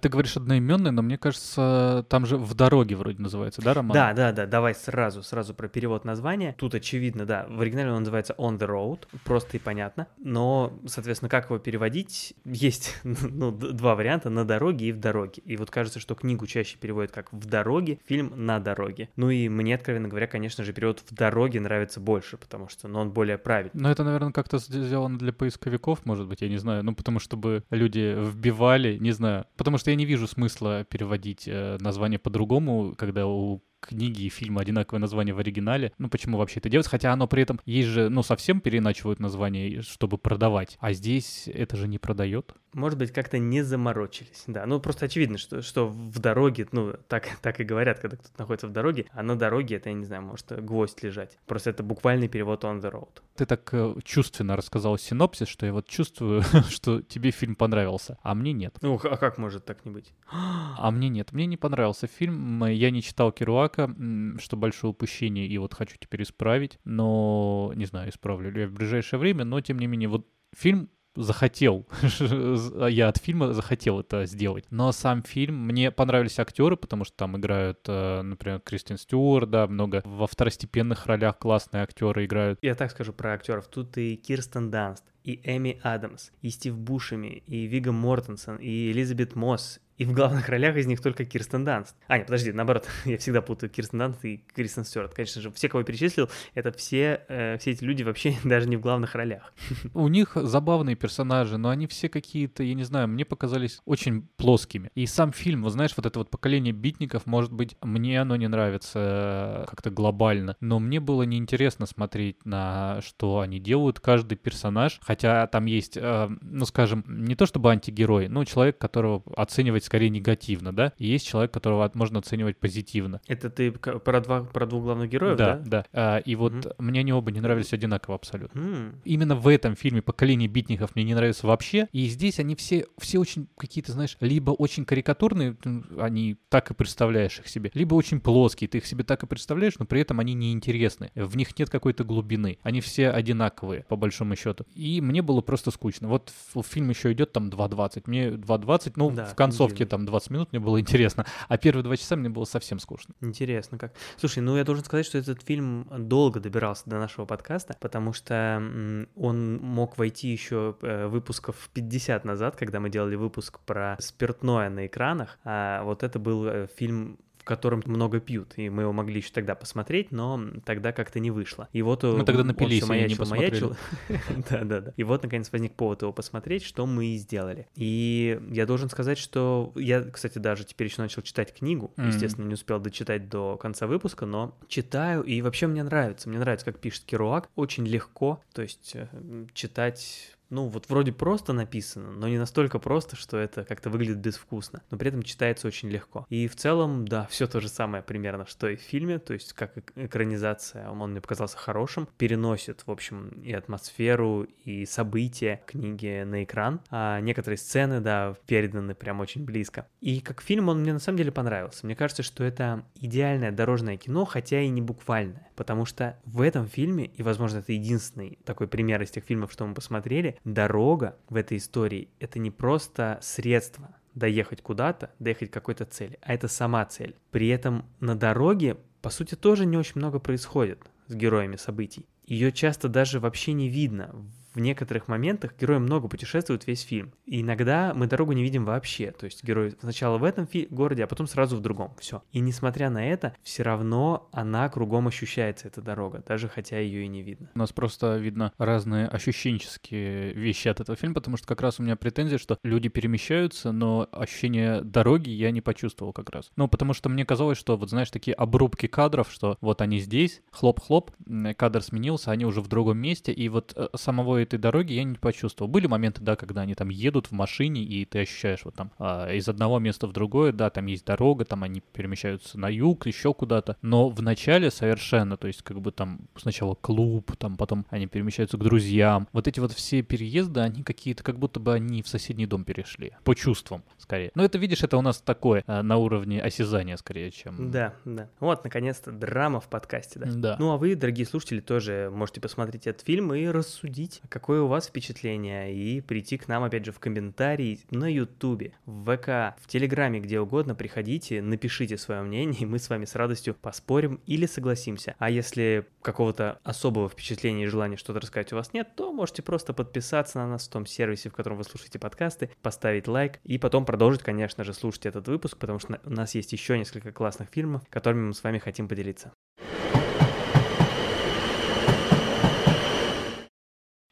Ты говоришь одноименный, но мне кажется, там же в дороге вроде называется, да, роман? Да, да, да. Давай сразу, сразу про перевод названия. Тут очевидно, да. В оригинале он называется On the Road, просто и понятно. Но, соответственно, как его переводить? Есть, ну, два варианта: на дороге и в дороге. И вот кажется, что книгу чаще переводят как в дороге, фильм на дороге. Ну и мне, откровенно говоря, конечно же, перевод в дороге нравится больше, потому что, ну, он более правильный. Но это, наверное, как-то сделано для поисковиков, может быть, я не знаю. Ну, потому чтобы люди вбивали, не знаю. Потому что я не вижу смысла переводить э, название по-другому, когда у книги и фильма одинаковое название в оригинале. Ну, почему вообще это делать? Хотя оно при этом есть же, ну, совсем переначивают название, чтобы продавать. А здесь это же не продает. Может быть, как-то не заморочились. Да, ну просто очевидно, что, что в дороге, ну, так, так и говорят, когда кто-то находится в дороге, а на дороге это, я не знаю, может гвоздь лежать. Просто это буквальный перевод on the road. Ты так э, чувственно рассказал синопсис, что я вот чувствую, что тебе фильм понравился, а мне нет. Ну, а как может так не быть? А мне нет. Мне не понравился фильм. Я не читал Керуак, Бака, что большое упущение, и вот хочу теперь исправить, но не знаю, исправлю ли я в ближайшее время, но тем не менее, вот фильм захотел, я от фильма захотел это сделать. Но сам фильм, мне понравились актеры, потому что там играют, э, например, Кристин Стюарт, да, много во второстепенных ролях классные актеры играют. Я так скажу про актеров. Тут и Кирстен Данст, и Эми Адамс, и Стив Бушеми, и Вига Мортенсон, и Элизабет Мосс, и в главных ролях из них только Кирстен Данст. А, нет, подожди, наоборот, я всегда путаю Кирстен Данст и Кристен Стюарт. Конечно же, все, кого я перечислил, это все, э, все эти люди вообще даже не в главных ролях. У них забавные персонажи, но они все какие-то, я не знаю, мне показались очень плоскими. И сам фильм, вот знаешь, вот это вот поколение битников, может быть, мне оно не нравится э, как-то глобально, но мне было неинтересно смотреть на что они делают, каждый персонаж, хотя там есть, э, ну, скажем, не то чтобы антигерой, но человек, которого оценивать скорее негативно, да, и есть человек, которого можно оценивать позитивно. Это ты про, два, про двух главных героев, да? Да, да. А, и вот mm-hmm. мне они оба не нравились одинаково абсолютно. Mm-hmm. Именно в этом фильме «Поколение битников» мне не нравится вообще, и здесь они все, все очень какие-то, знаешь, либо очень карикатурные, они так и представляешь их себе, либо очень плоские, ты их себе так и представляешь, но при этом они неинтересны, в них нет какой-то глубины, они все одинаковые, по большому счету. И мне было просто скучно. Вот фильм еще идет там 2.20, мне 2.20, ну, да, в концовке там 20 минут мне было интересно, а первые два часа мне было совсем скучно. Интересно как. Слушай, ну я должен сказать, что этот фильм долго добирался до нашего подкаста, потому что он мог войти еще э, выпусков 50 назад, когда мы делали выпуск про спиртное на экранах, а вот это был э, фильм в котором много пьют, и мы его могли еще тогда посмотреть, но тогда как-то не вышло. И вот мы тогда напились он маячил, и не маячил. Да-да-да. И вот, наконец, возник повод его посмотреть, что мы и сделали. И я должен сказать, что я, кстати, даже теперь еще начал читать книгу, естественно, не успел дочитать до конца выпуска, но читаю, и вообще мне нравится. Мне нравится, как пишет Керуак, очень легко, то есть э, читать ну, вот вроде просто написано, но не настолько просто, что это как-то выглядит безвкусно, но при этом читается очень легко. И в целом, да, все то же самое примерно, что и в фильме, то есть как экранизация, он мне показался хорошим, переносит, в общем, и атмосферу, и события книги на экран, а некоторые сцены, да, переданы прям очень близко. И как фильм он мне на самом деле понравился. Мне кажется, что это идеальное дорожное кино, хотя и не буквальное, потому что в этом фильме, и, возможно, это единственный такой пример из тех фильмов, что мы посмотрели, дорога в этой истории — это не просто средство доехать куда-то, доехать к какой-то цели, а это сама цель. При этом на дороге, по сути, тоже не очень много происходит с героями событий. Ее часто даже вообще не видно в некоторых моментах герои много путешествуют весь фильм. И иногда мы дорогу не видим вообще. То есть герой сначала в этом городе, а потом сразу в другом. Все. И несмотря на это, все равно она кругом ощущается, эта дорога, даже хотя ее и не видно. У нас просто видно разные ощущенческие вещи от этого фильма, потому что как раз у меня претензия, что люди перемещаются, но ощущение дороги я не почувствовал как раз. Ну, потому что мне казалось, что вот знаешь, такие обрубки кадров, что вот они здесь, хлоп-хлоп, кадр сменился, они уже в другом месте, и вот э, самого этой дороги я не почувствовал. Были моменты, да, когда они там едут в машине, и ты ощущаешь вот там а, из одного места в другое, да, там есть дорога, там они перемещаются на юг, еще куда-то. Но в начале совершенно, то есть как бы там сначала клуб, там потом они перемещаются к друзьям. Вот эти вот все переезды, они какие-то, как будто бы они в соседний дом перешли. По чувствам, скорее. Но это, видишь, это у нас такое а, на уровне осязания, скорее, чем... Да, да. Вот, наконец-то, драма в подкасте, да? Да. Ну, а вы, дорогие слушатели, тоже можете посмотреть этот фильм и рассудить, какое у вас впечатление, и прийти к нам, опять же, в комментарии на Ютубе, в ВК, в Телеграме, где угодно, приходите, напишите свое мнение, и мы с вами с радостью поспорим или согласимся. А если какого-то особого впечатления и желания что-то рассказать у вас нет, то можете просто подписаться на нас в том сервисе, в котором вы слушаете подкасты, поставить лайк и потом продолжить, конечно же, слушать этот выпуск, потому что у нас есть еще несколько классных фильмов, которыми мы с вами хотим поделиться.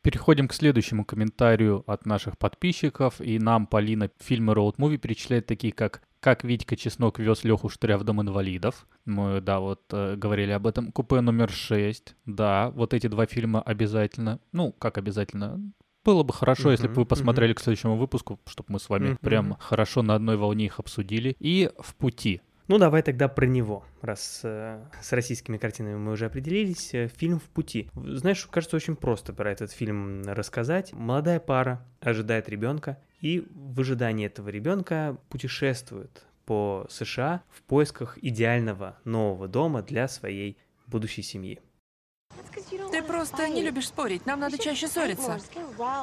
Переходим к следующему комментарию от наших подписчиков. И нам Полина фильмы Road Movie перечисляет такие, как «Как Витька Чеснок вез Леху Штыря в Дом инвалидов». Мы, да, вот э, говорили об этом. «Купе номер 6». Да, вот эти два фильма обязательно. Ну, как обязательно? Было бы хорошо, uh-huh, если бы вы посмотрели uh-huh. к следующему выпуску, чтобы мы с вами uh-huh. прям хорошо на одной волне их обсудили. И «В пути». Ну, давай тогда про него, раз э, с российскими картинами мы уже определились. Э, фильм «В пути». Знаешь, кажется, очень просто про этот фильм рассказать. Молодая пара ожидает ребенка, и в ожидании этого ребенка путешествует по США в поисках идеального нового дома для своей будущей семьи. Ты просто не любишь спорить. Нам надо чаще ссориться.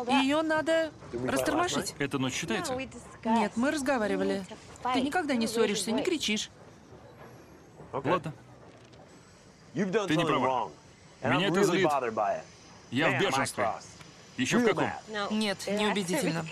Ее надо растормошить. Это ночь считается? Нет, мы разговаривали. Ты никогда не ссоришься, не кричишь. Ладно. Ты не права. Меня это злит. Я в бешенстве. Еще в каком? Нет, неубедительно.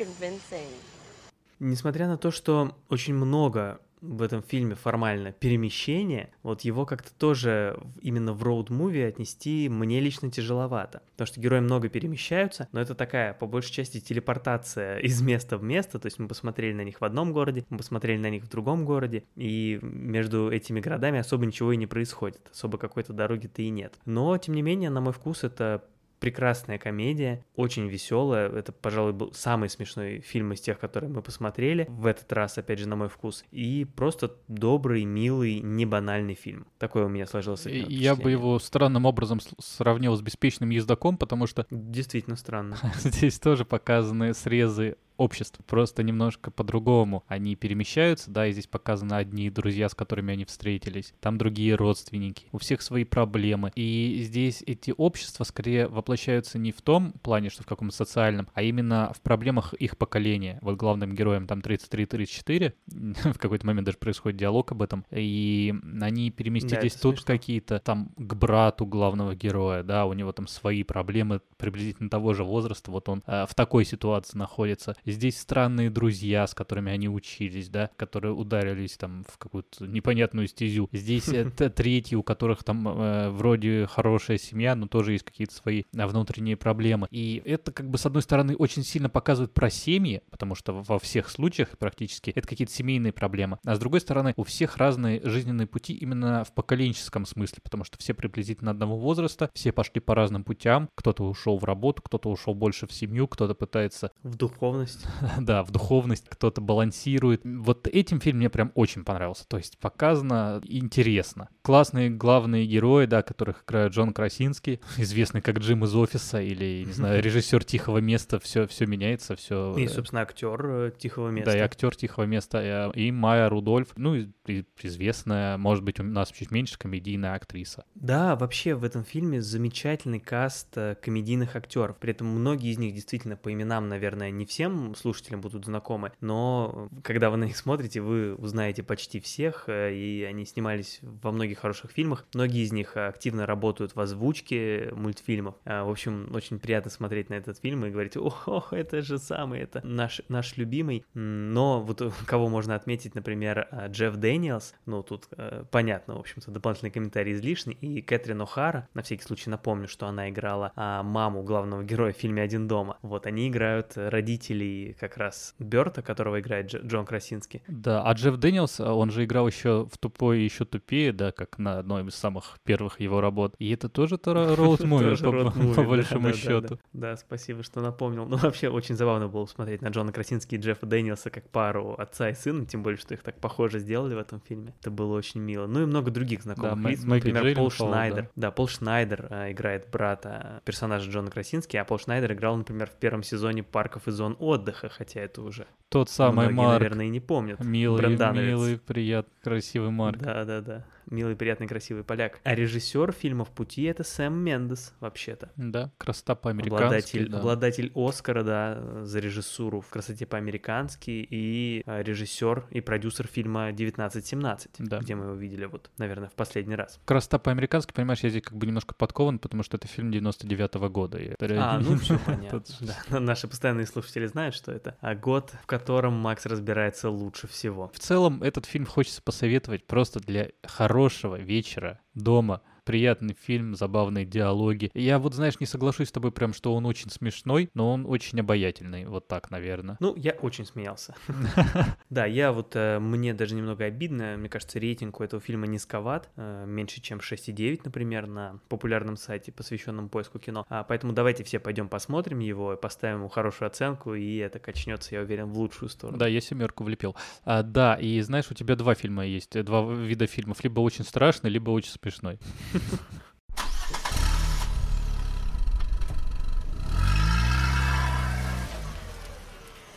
Несмотря на то, что очень много в этом фильме формально перемещение, вот его как-то тоже именно в роуд-муви отнести мне лично тяжеловато. Потому что герои много перемещаются, но это такая, по большей части, телепортация из места в место. То есть мы посмотрели на них в одном городе, мы посмотрели на них в другом городе, и между этими городами особо ничего и не происходит. Особо какой-то дороги-то и нет. Но, тем не менее, на мой вкус, это прекрасная комедия, очень веселая. Это, пожалуй, был самый смешной фильм из тех, которые мы посмотрели. В этот раз, опять же, на мой вкус. И просто добрый, милый, не банальный фильм. Такое у меня сложилось Я бы его странным образом сравнил с «Беспечным ездаком», потому что... Действительно странно. Здесь тоже показаны срезы обществ, просто немножко по-другому. Они перемещаются, да, и здесь показаны одни друзья, с которыми они встретились, там другие родственники, у всех свои проблемы. И здесь эти общества скорее воплощаются не в том плане, что в каком-то социальном, а именно в проблемах их поколения. Вот главным героем там 33-34, в какой-то момент даже происходит диалог об этом, и они переместились да, тут какие-то там к брату главного героя, да, у него там свои проблемы приблизительно того же возраста, вот он э, в такой ситуации находится. Здесь странные друзья, с которыми они учились, да, которые ударились там в какую-то непонятную стезю. Здесь это третьи, у которых там э, вроде хорошая семья, но тоже есть какие-то свои э, внутренние проблемы. И это как бы с одной стороны очень сильно показывает про семьи, потому что во всех случаях практически это какие-то семейные проблемы. А с другой стороны, у всех разные жизненные пути именно в поколенческом смысле, потому что все приблизительно одного возраста, все пошли по разным путям, кто-то ушел в работу, кто-то ушел больше в семью, кто-то пытается... В духовность. да, в духовность, кто-то балансирует. Вот этим фильм мне прям очень понравился. То есть показано интересно. Классные главные герои, да, которых играют Джон Красинский, известный как Джим из офиса или, не знаю, режиссер Тихого места, все, все меняется, все. И, собственно, актер э, Тихого места. Да, и актер Тихого места, э, и Майя Рудольф, ну, и, и известная, может быть, у нас чуть меньше комедийная актриса. Да, вообще в этом фильме замечательный каст э, комедийных актеров. При этом многие из них действительно по именам, наверное, не всем слушателям будут знакомы, но когда вы на них смотрите, вы узнаете почти всех, и они снимались во многих хороших фильмах. Многие из них активно работают в озвучке мультфильмов. В общем, очень приятно смотреть на этот фильм и говорить, ох, это же самый, это наш, наш любимый. Но вот кого можно отметить, например, а, Джефф Дэниелс, ну, тут э, понятно, в общем-то, дополнительный комментарий излишний, и Кэтрин О'Хара, на всякий случай напомню, что она играла а, маму главного героя в фильме «Один дома». Вот, они играют родителей как раз Берта, которого играет Дж- Джон Красинский. Да, а Джефф Дэниелс, а, он же играл еще в «Тупой и еще тупее», да, как на одной из самых первых его работ. И это тоже роуд-муви, по большому счету. Да, спасибо, что напомнил. Ну, вообще, очень забавно было смотреть на Джона Красински и Джеффа Дэниелса как пару отца и сына, тем более, что их так похоже сделали в этом фильме. Это было очень мило. Ну и много других знакомых да, лиц. Например, Пол Шнайдер. Да. Пол Шнайдер а, играет брата персонажа Джона Красински, а Пол Шнайдер играл, например, в первом сезоне «Парков и зон отдыха», хотя это уже... Тот самый Многие, Марк. наверное, и не помнят. Милый, милый, приятный, красивый Марк. Да-да-да милый, приятный, красивый поляк. А режиссер фильма «В пути» — это Сэм Мендес, вообще-то. Да, красота по-американски. Обладатель, да. обладатель Оскара, да, за режиссуру в «Красоте по-американски» и а, режиссер и продюсер фильма «1917», да. где мы его видели, вот, наверное, в последний раз. «Красота по-американски», понимаешь, я здесь как бы немножко подкован, потому что это фильм 99-го года. А, ну все понятно. Да. Наши постоянные слушатели знают, что это а год, в котором Макс разбирается лучше всего. В целом, этот фильм хочется посоветовать просто для хорошего хорошего вечера дома приятный фильм, забавные диалоги. Я вот, знаешь, не соглашусь с тобой прям, что он очень смешной, но он очень обаятельный, вот так, наверное. Ну, я очень смеялся. Да, я вот, э, мне даже немного обидно, мне кажется, рейтинг у этого фильма низковат, э, меньше, чем 6,9, например, на популярном сайте, посвященном поиску кино. А, поэтому давайте все пойдем посмотрим его, поставим ему хорошую оценку, и это качнется, я уверен, в лучшую сторону. Да, я семерку влепил. А, да, и знаешь, у тебя два фильма есть, два вида фильмов, либо очень страшный, либо очень смешной.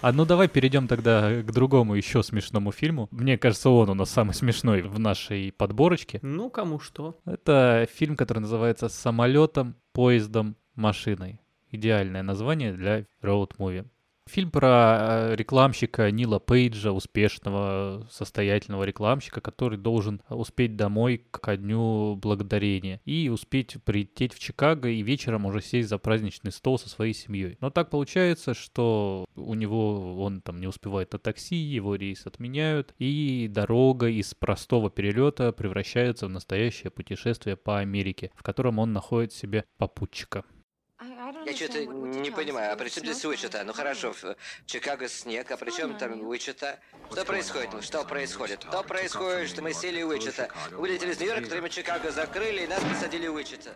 А ну давай перейдем тогда к другому еще смешному фильму. Мне кажется, он у нас самый смешной в нашей подборочке. Ну, кому что. Это фильм, который называется «Самолетом, поездом, машиной». Идеальное название для роуд-муви. Фильм про э, рекламщика Нила Пейджа, успешного, состоятельного рекламщика, который должен успеть домой к дню благодарения и успеть прилететь в Чикаго и вечером уже сесть за праздничный стол со своей семьей. Но так получается, что у него он там не успевает на такси, его рейс отменяют, и дорога из простого перелета превращается в настоящее путешествие по Америке, в котором он находит себе попутчика. Я что-то не понимаю, а при чем здесь Уичета? Ну хорошо, в Чикаго снег, а при чем там Уичета? Что происходит? Что происходит? Что происходит, что мы сели Уичета? Вылетели из Нью-Йорка, мы Чикаго закрыли, и нас посадили Уичета.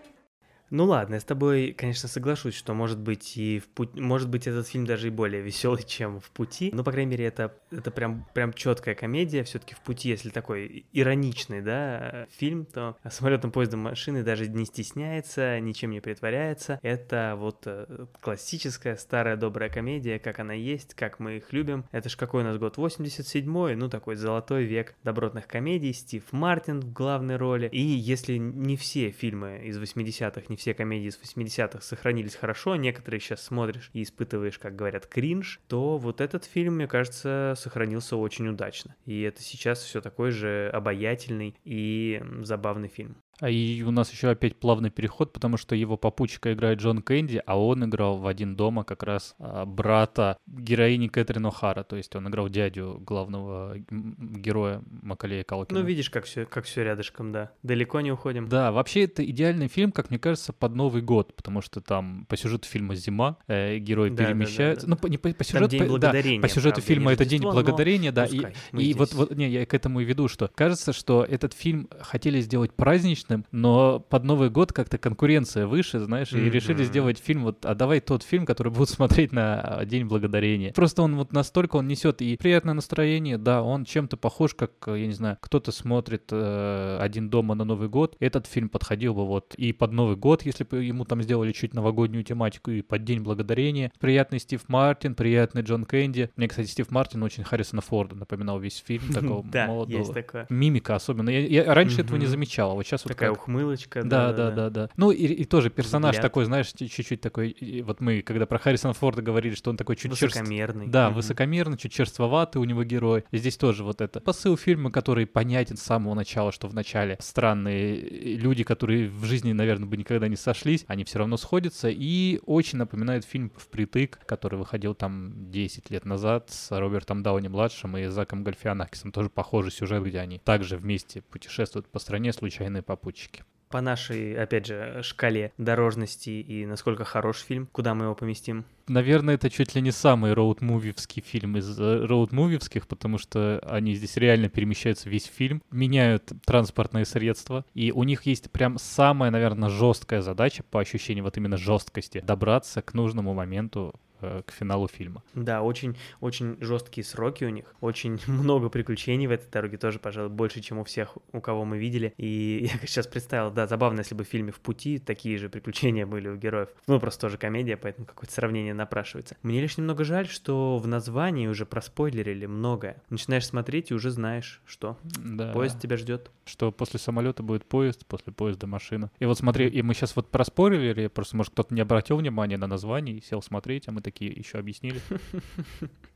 Ну ладно, я с тобой, конечно, соглашусь, что может быть и в путь, может быть этот фильм даже и более веселый, чем в пути. Но, по крайней мере, это, это прям, прям четкая комедия. Все-таки в пути, если такой ироничный, да, фильм, то самолетом, поездом, машины даже не стесняется, ничем не притворяется. Это вот э, классическая старая добрая комедия, как она есть, как мы их любим. Это ж какой у нас год? 87-й, ну такой золотой век добротных комедий. Стив Мартин в главной роли. И если не все фильмы из 80-х, не все комедии из 80-х сохранились хорошо, некоторые сейчас смотришь и испытываешь, как говорят, кринж, то вот этот фильм, мне кажется, сохранился очень удачно. И это сейчас все такой же обаятельный и забавный фильм. А и у нас еще опять плавный переход, потому что его попутчика играет Джон Кэнди, а он играл в «Один дома» как раз а, брата героини Кэтрин О'Хара, то есть он играл дядю главного героя Макалея Калкина. Ну, видишь, как все, как все рядышком, да. Далеко не уходим. Да, вообще это идеальный фильм, как мне кажется, под Новый год, потому что там по сюжету фильма «Зима» э, герой да, перемещается. Да, да, да. Ну, по, не по, по сюжету, по, да, по сюжету правда, фильма это День Благодарения, да, и, и вот, вот, не, я к этому и веду, что кажется, что этот фильм хотели сделать праздничным, но под Новый год как-то конкуренция выше, знаешь, и mm-hmm. решили сделать фильм вот, а давай тот фильм, который будут смотреть на День Благодарения. Просто он вот настолько, он несет и приятное настроение, да, он чем-то похож, как, я не знаю, кто-то смотрит э, «Один дома» на Новый год, этот фильм подходил бы вот и под Новый год, если бы ему там сделали чуть новогоднюю тематику, и под День Благодарения. Приятный Стив Мартин, приятный Джон Кэнди. Мне, кстати, Стив Мартин очень Харрисона Форда напоминал весь фильм, такого молодого. Мимика особенно. Я раньше этого не замечал, а вот сейчас вот Такая ухмылочка. Да, да, да, да. Ну и, и тоже персонаж Взгляд. такой, знаешь, чуть-чуть такой. Вот мы, когда про Харрисона Форда говорили, что он такой чуть высокомерный. Да, угу. высокомерный, чуть черствоватый у него герой. И здесь тоже вот это посыл фильма, который понятен с самого начала, что в начале странные люди, которые в жизни, наверное, бы никогда не сошлись, они все равно сходятся. И очень напоминает фильм «Впритык», который выходил там 10 лет назад с Робертом Дауни-младшим и Заком Гальфианакисом. Тоже похожий сюжет, где они также вместе путешествуют по стране, случайные попутчики по нашей, опять же, шкале дорожности и насколько хорош фильм, куда мы его поместим? Наверное, это чуть ли не самый роуд-мувивский фильм из э, роуд-мувивских, потому что они здесь реально перемещаются весь фильм, меняют транспортные средства, и у них есть прям самая, наверное, жесткая задача по ощущению вот именно жесткости добраться к нужному моменту Э, к финалу фильма. Да, очень, очень жесткие сроки у них, очень много приключений в этой дороге, тоже, пожалуй, больше, чем у всех, у кого мы видели. И я сейчас представил, да, забавно, если бы в фильме «В пути» такие же приключения были у героев. Ну, просто тоже комедия, поэтому какое-то сравнение напрашивается. Мне лишь немного жаль, что в названии уже проспойлерили многое. Начинаешь смотреть и уже знаешь, что да. поезд тебя ждет. Что после самолета будет поезд, после поезда машина. И вот смотри, и мы сейчас вот проспорили, просто, может, кто-то не обратил внимания на название и сел смотреть, а мы такие такие еще объяснили.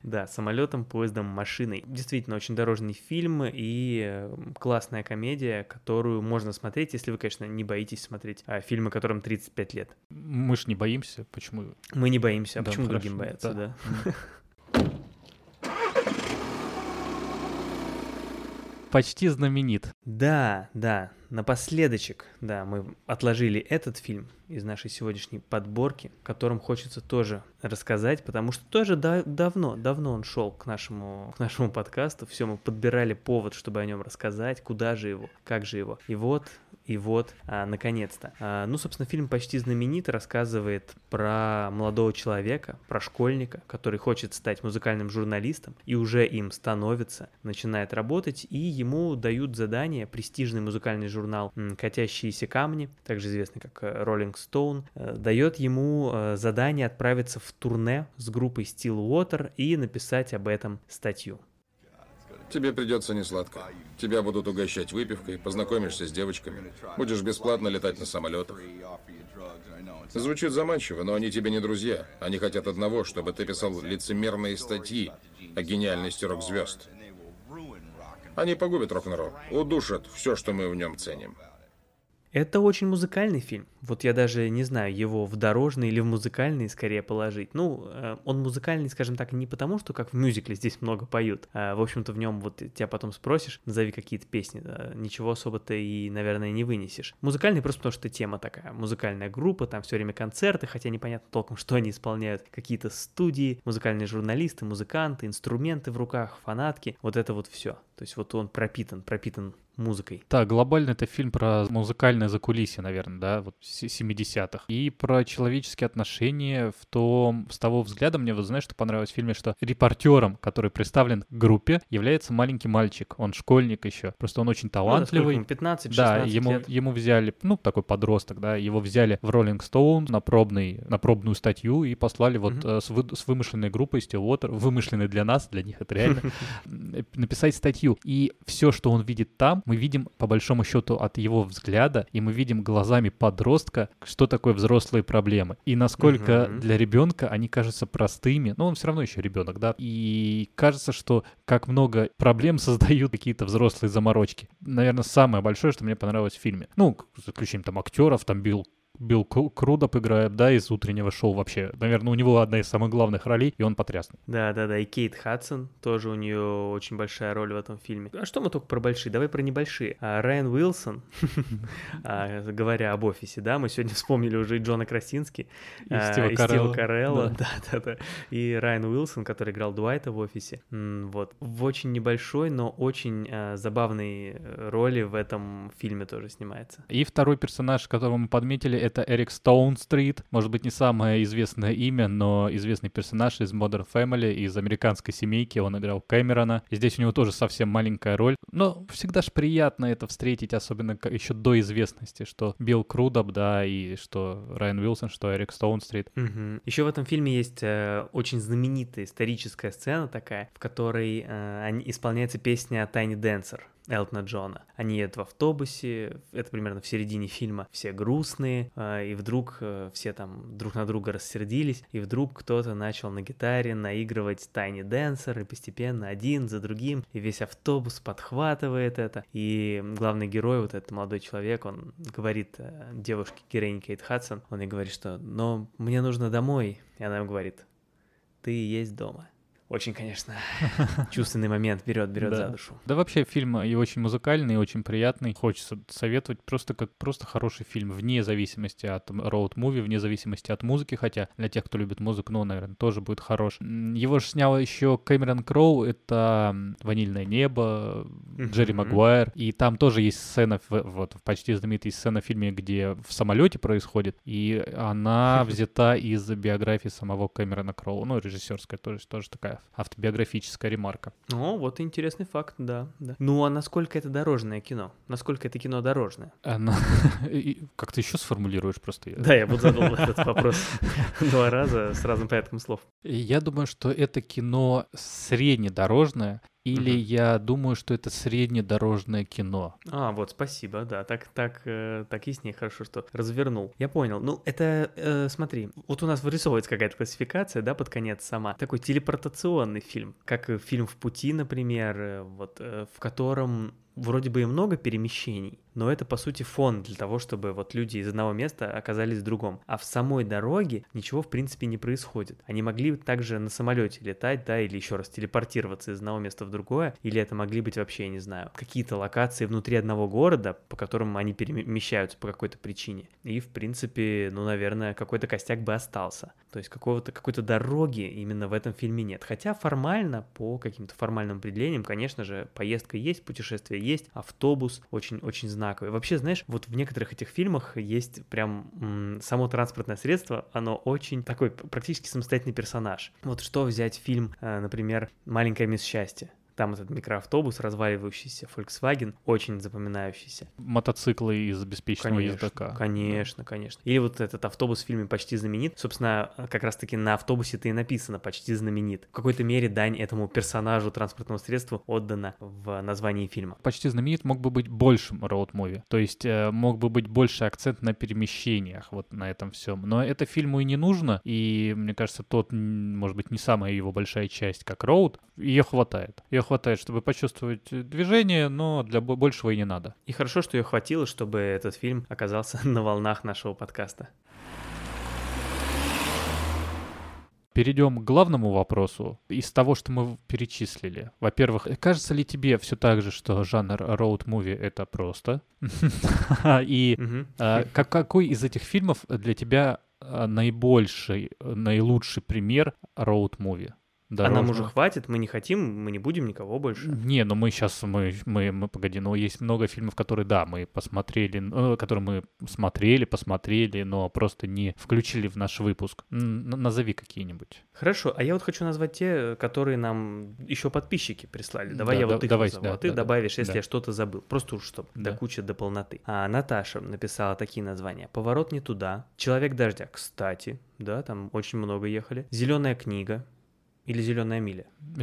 Да, самолетом, поездом, машиной. Действительно, очень дорожный фильм и э, классная комедия, которую можно смотреть, если вы, конечно, не боитесь смотреть а фильмы, которым 35 лет. Мы ж не боимся, почему? Мы не боимся, а почему другим боятся, да? Почти знаменит. Да, да, напоследочек, да, мы отложили этот фильм из нашей сегодняшней подборки, которым хочется тоже рассказать, потому что тоже да, давно, давно он шел к нашему, к нашему подкасту, все, мы подбирали повод, чтобы о нем рассказать, куда же его, как же его. И вот и вот, а, наконец-то. А, ну, собственно, фильм почти знаменит, рассказывает про молодого человека, про школьника, который хочет стать музыкальным журналистом и уже им становится, начинает работать, и ему дают задание, престижный музыкальный журнал «Катящиеся камни», также известный как э, Rolling Stone, э, дает ему э, задание отправиться в турне с группой Stillwater и написать об этом статью. Тебе придется несладко. Тебя будут угощать выпивкой, познакомишься с девочками, будешь бесплатно летать на самолетах. Звучит заманчиво, но они тебе не друзья. Они хотят одного, чтобы ты писал лицемерные статьи о гениальности рок-звезд. Они погубят рок-н-ролл, удушат все, что мы в нем ценим. Это очень музыкальный фильм. Вот я даже не знаю, его в дорожный или в музыкальный скорее положить. Ну, э, он музыкальный, скажем так, не потому, что как в мюзикле здесь много поют. А, в общем-то, в нем вот тебя потом спросишь, назови какие-то песни. Ничего особо ты и, наверное, не вынесешь. Музыкальный просто потому, что тема такая. Музыкальная группа, там все время концерты, хотя непонятно толком, что они исполняют. Какие-то студии, музыкальные журналисты, музыканты, инструменты в руках, фанатки. Вот это вот все. То есть вот он пропитан, пропитан музыкой. Да, глобально это фильм про музыкальное закулисье, наверное, да, вот 70-х. И про человеческие отношения в том, с того взгляда мне вот знаешь, что понравилось в фильме, что репортером, который представлен к группе, является маленький мальчик. Он школьник еще. Просто он очень Ну, талантливый. ему 15-16 да, ему, лет. ему взяли, ну, такой подросток, да, его взяли в Rolling Stone на, пробный, на пробную статью и послали вот э, с, вы- с вымышленной группой Stillwater, вымышленной для нас, для них это реально, э, написать статью. И все, что он видит там, мы видим по большому счету от его взгляда, и мы видим глазами подростка, что такое взрослые проблемы. И насколько Мгм. для ребенка они кажутся простыми, но он все равно еще ребенок, да, и кажется, что как много проблем создают какие-то взрослые заморочки. Наверное, самое большое, что мне понравилось в фильме. Ну, за исключением там актеров, там Билл Билл Кру- Крудоп играет, да, из утреннего шоу вообще. Наверное, у него одна из самых главных ролей, и он потрясный. Да, да, да. И Кейт Хадсон тоже у нее очень большая роль в этом фильме. А что мы только про большие? Давай про небольшие. А, Райан Уилсон, а, говоря об офисе, да, мы сегодня вспомнили уже и Джона Красински, И а, Стива Карелла. Да. да, да. И Райан Уилсон, который играл Дуайта в офисе. Вот. В очень небольшой, но очень а, забавной э, роли в этом фильме тоже снимается. И второй персонаж, которого мы подметили, это Эрик Стоунстрит. Может быть, не самое известное имя, но известный персонаж из Modern Family, из американской семейки. Он играл Кэмерона. И здесь у него тоже совсем маленькая роль. Но всегда ж приятно это встретить, особенно еще до известности, что Билл Крудоп, да, и что Райан Уилсон, что Эрик Стоунстрит. Еще в этом фильме есть э, очень знаменитая историческая сцена такая, в которой э, исполняется песня Tiny Dancer. Элтона Джона. Они едут в автобусе, это примерно в середине фильма, все грустные, э, и вдруг э, все там друг на друга рассердились, и вдруг кто-то начал на гитаре наигрывать Tiny Dancer, и постепенно один за другим, и весь автобус подхватывает это, и главный герой, вот этот молодой человек, он говорит э, девушке героине Кейт Хадсон, он ей говорит, что «но мне нужно домой», и она ему говорит «ты есть дома». Очень, конечно, чувственный момент берет, берет да. за душу. Да вообще фильм и очень музыкальный, и очень приятный. Хочется советовать просто как просто хороший фильм, вне зависимости от роуд-муви, вне зависимости от музыки, хотя для тех, кто любит музыку, ну, наверное, тоже будет хорош. Его же снял еще Кэмерон Кроу, это «Ванильное небо», Джерри. Магуайр, и там тоже есть сцена, в- вот, почти знаменитая сцена в фильме, где в самолете происходит, и она взята из биографии самого Кэмерона Кроу, ну, режиссерская тоже, тоже такая автобиографическая ремарка. О, вот интересный факт, да, да. Ну, а насколько это дорожное кино? Насколько это кино дорожное? Она... и- Как ты еще сформулируешь просто? Да, я вот задал этот вопрос два раза с разным порядком слов. Я думаю, что это кино среднедорожное, или я думаю, что это среднедорожное кино. А, вот, спасибо, да, так, так, э, так яснее, хорошо, что развернул. Я понял. Ну, это, э, смотри, вот у нас вырисовывается какая-то классификация, да, под конец сама. Такой телепортационный фильм, как э, фильм «В пути», например, э, вот, э, в котором вроде бы и много перемещений, но это, по сути, фон для того, чтобы вот люди из одного места оказались в другом. А в самой дороге ничего, в принципе, не происходит. Они могли также на самолете летать, да, или еще раз телепортироваться из одного места в другое, или это могли быть вообще, я не знаю, какие-то локации внутри одного города, по которым они перемещаются по какой-то причине. И, в принципе, ну, наверное, какой-то костяк бы остался. То есть какого-то, какой-то дороги именно в этом фильме нет. Хотя формально, по каким-то формальным определениям, конечно же, поездка есть, путешествие есть, автобус очень-очень знаковый. Вообще, знаешь, вот в некоторых этих фильмах есть прям само транспортное средство, оно очень такой практически самостоятельный персонаж. Вот что взять фильм, э, например, «Маленькая мисс счастье». Там этот микроавтобус, разваливающийся Volkswagen, очень запоминающийся. Мотоциклы из беспечного Конечно, ездока. Конечно, конечно. Или вот этот автобус в фильме «Почти знаменит». Собственно, как раз-таки на автобусе-то и написано «Почти знаменит». В какой-то мере дань этому персонажу транспортного средства отдана в названии фильма. Почти знаменит мог бы быть большим роуд-муви. То есть э, мог бы быть больше акцент на перемещениях, вот на этом всем. Но это фильму и не нужно, и мне кажется, тот, может быть, не самая его большая часть, как роуд, ее хватает. Ее хватает, чтобы почувствовать движение, но для бо- большего и не надо. И хорошо, что ее хватило, чтобы этот фильм оказался на волнах нашего подкаста. Перейдем к главному вопросу. Из того, что мы перечислили. Во-первых, кажется ли тебе все так же, что жанр роуд-муви — это просто? И а, как- какой из этих фильмов для тебя а, наибольший, наилучший пример роуд-муви? А нам уже хватит, мы не хотим, мы не будем никого больше. Не, ну мы сейчас, мы, мы, мы, погоди, но есть много фильмов, которые, да, мы посмотрели, э, которые мы смотрели, посмотрели, но просто не включили в наш выпуск. Н- назови какие-нибудь. Хорошо, а я вот хочу назвать те, которые нам еще подписчики прислали. Давай Да, я да, вот их давай, назову, да, а ты да, да. добавишь, если Да. я что-то забыл. Просто уж чтобы Да. до кучи, до полноты. А Наташа написала такие названия. «Поворот не туда», «Человек дождя», кстати, да, там очень много ехали. «Зеленая книга», или «Зеленая миля».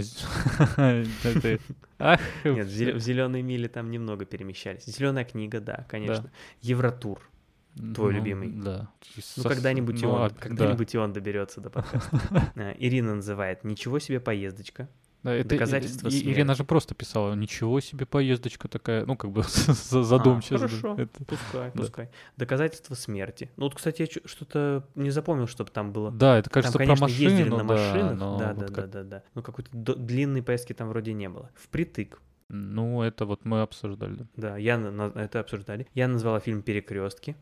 Нет, в «Зеленой миле» там немного перемещались. «Зеленая книга», да, конечно. «Евротур», твой Ну, любимый. Да. Ну, когда-нибудь и ну, он, а, когда-нибудь и он доберется до подкаста. А, Ирина называет «Ничего себе поездочка». Да, это Доказательство и-. Ирина же просто писала, ничего себе поездочка такая, ну, как бы за- задумчиво. А, хорошо, Это- пускай, да. пускай. Доказательство смерти. Ну вот, кстати, я что-то не запомнил, чтобы там было. Да, это, кажется, там, про конечно, ездили машину, на да, машинах. но Да, вот да, да, как- да, да. Ну какой-то длинной поездки там вроде не было. Впритык. Ну, это вот мы обсуждали. Да, я на- это обсуждали. Я назвала фильм «Перекрестки».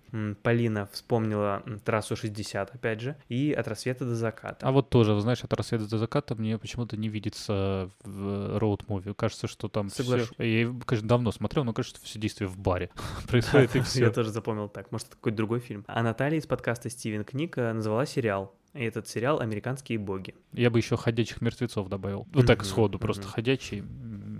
Полина вспомнила «Трассу 60», опять же, и «От рассвета до заката». А вот тоже, знаешь, от рассвета до заката мне почему-то не видится в роуд-муви. Кажется, что там Соглашусь. Я, его, конечно, давно смотрел, но кажется, все действие в баре происходит и Я все. тоже запомнил так. Может, это какой-то другой фильм. А Наталья из подкаста «Стивен Книг» э, назвала сериал. И этот сериал «Американские боги». Я бы еще ходячих мертвецов добавил. Вот так сходу, просто ходячие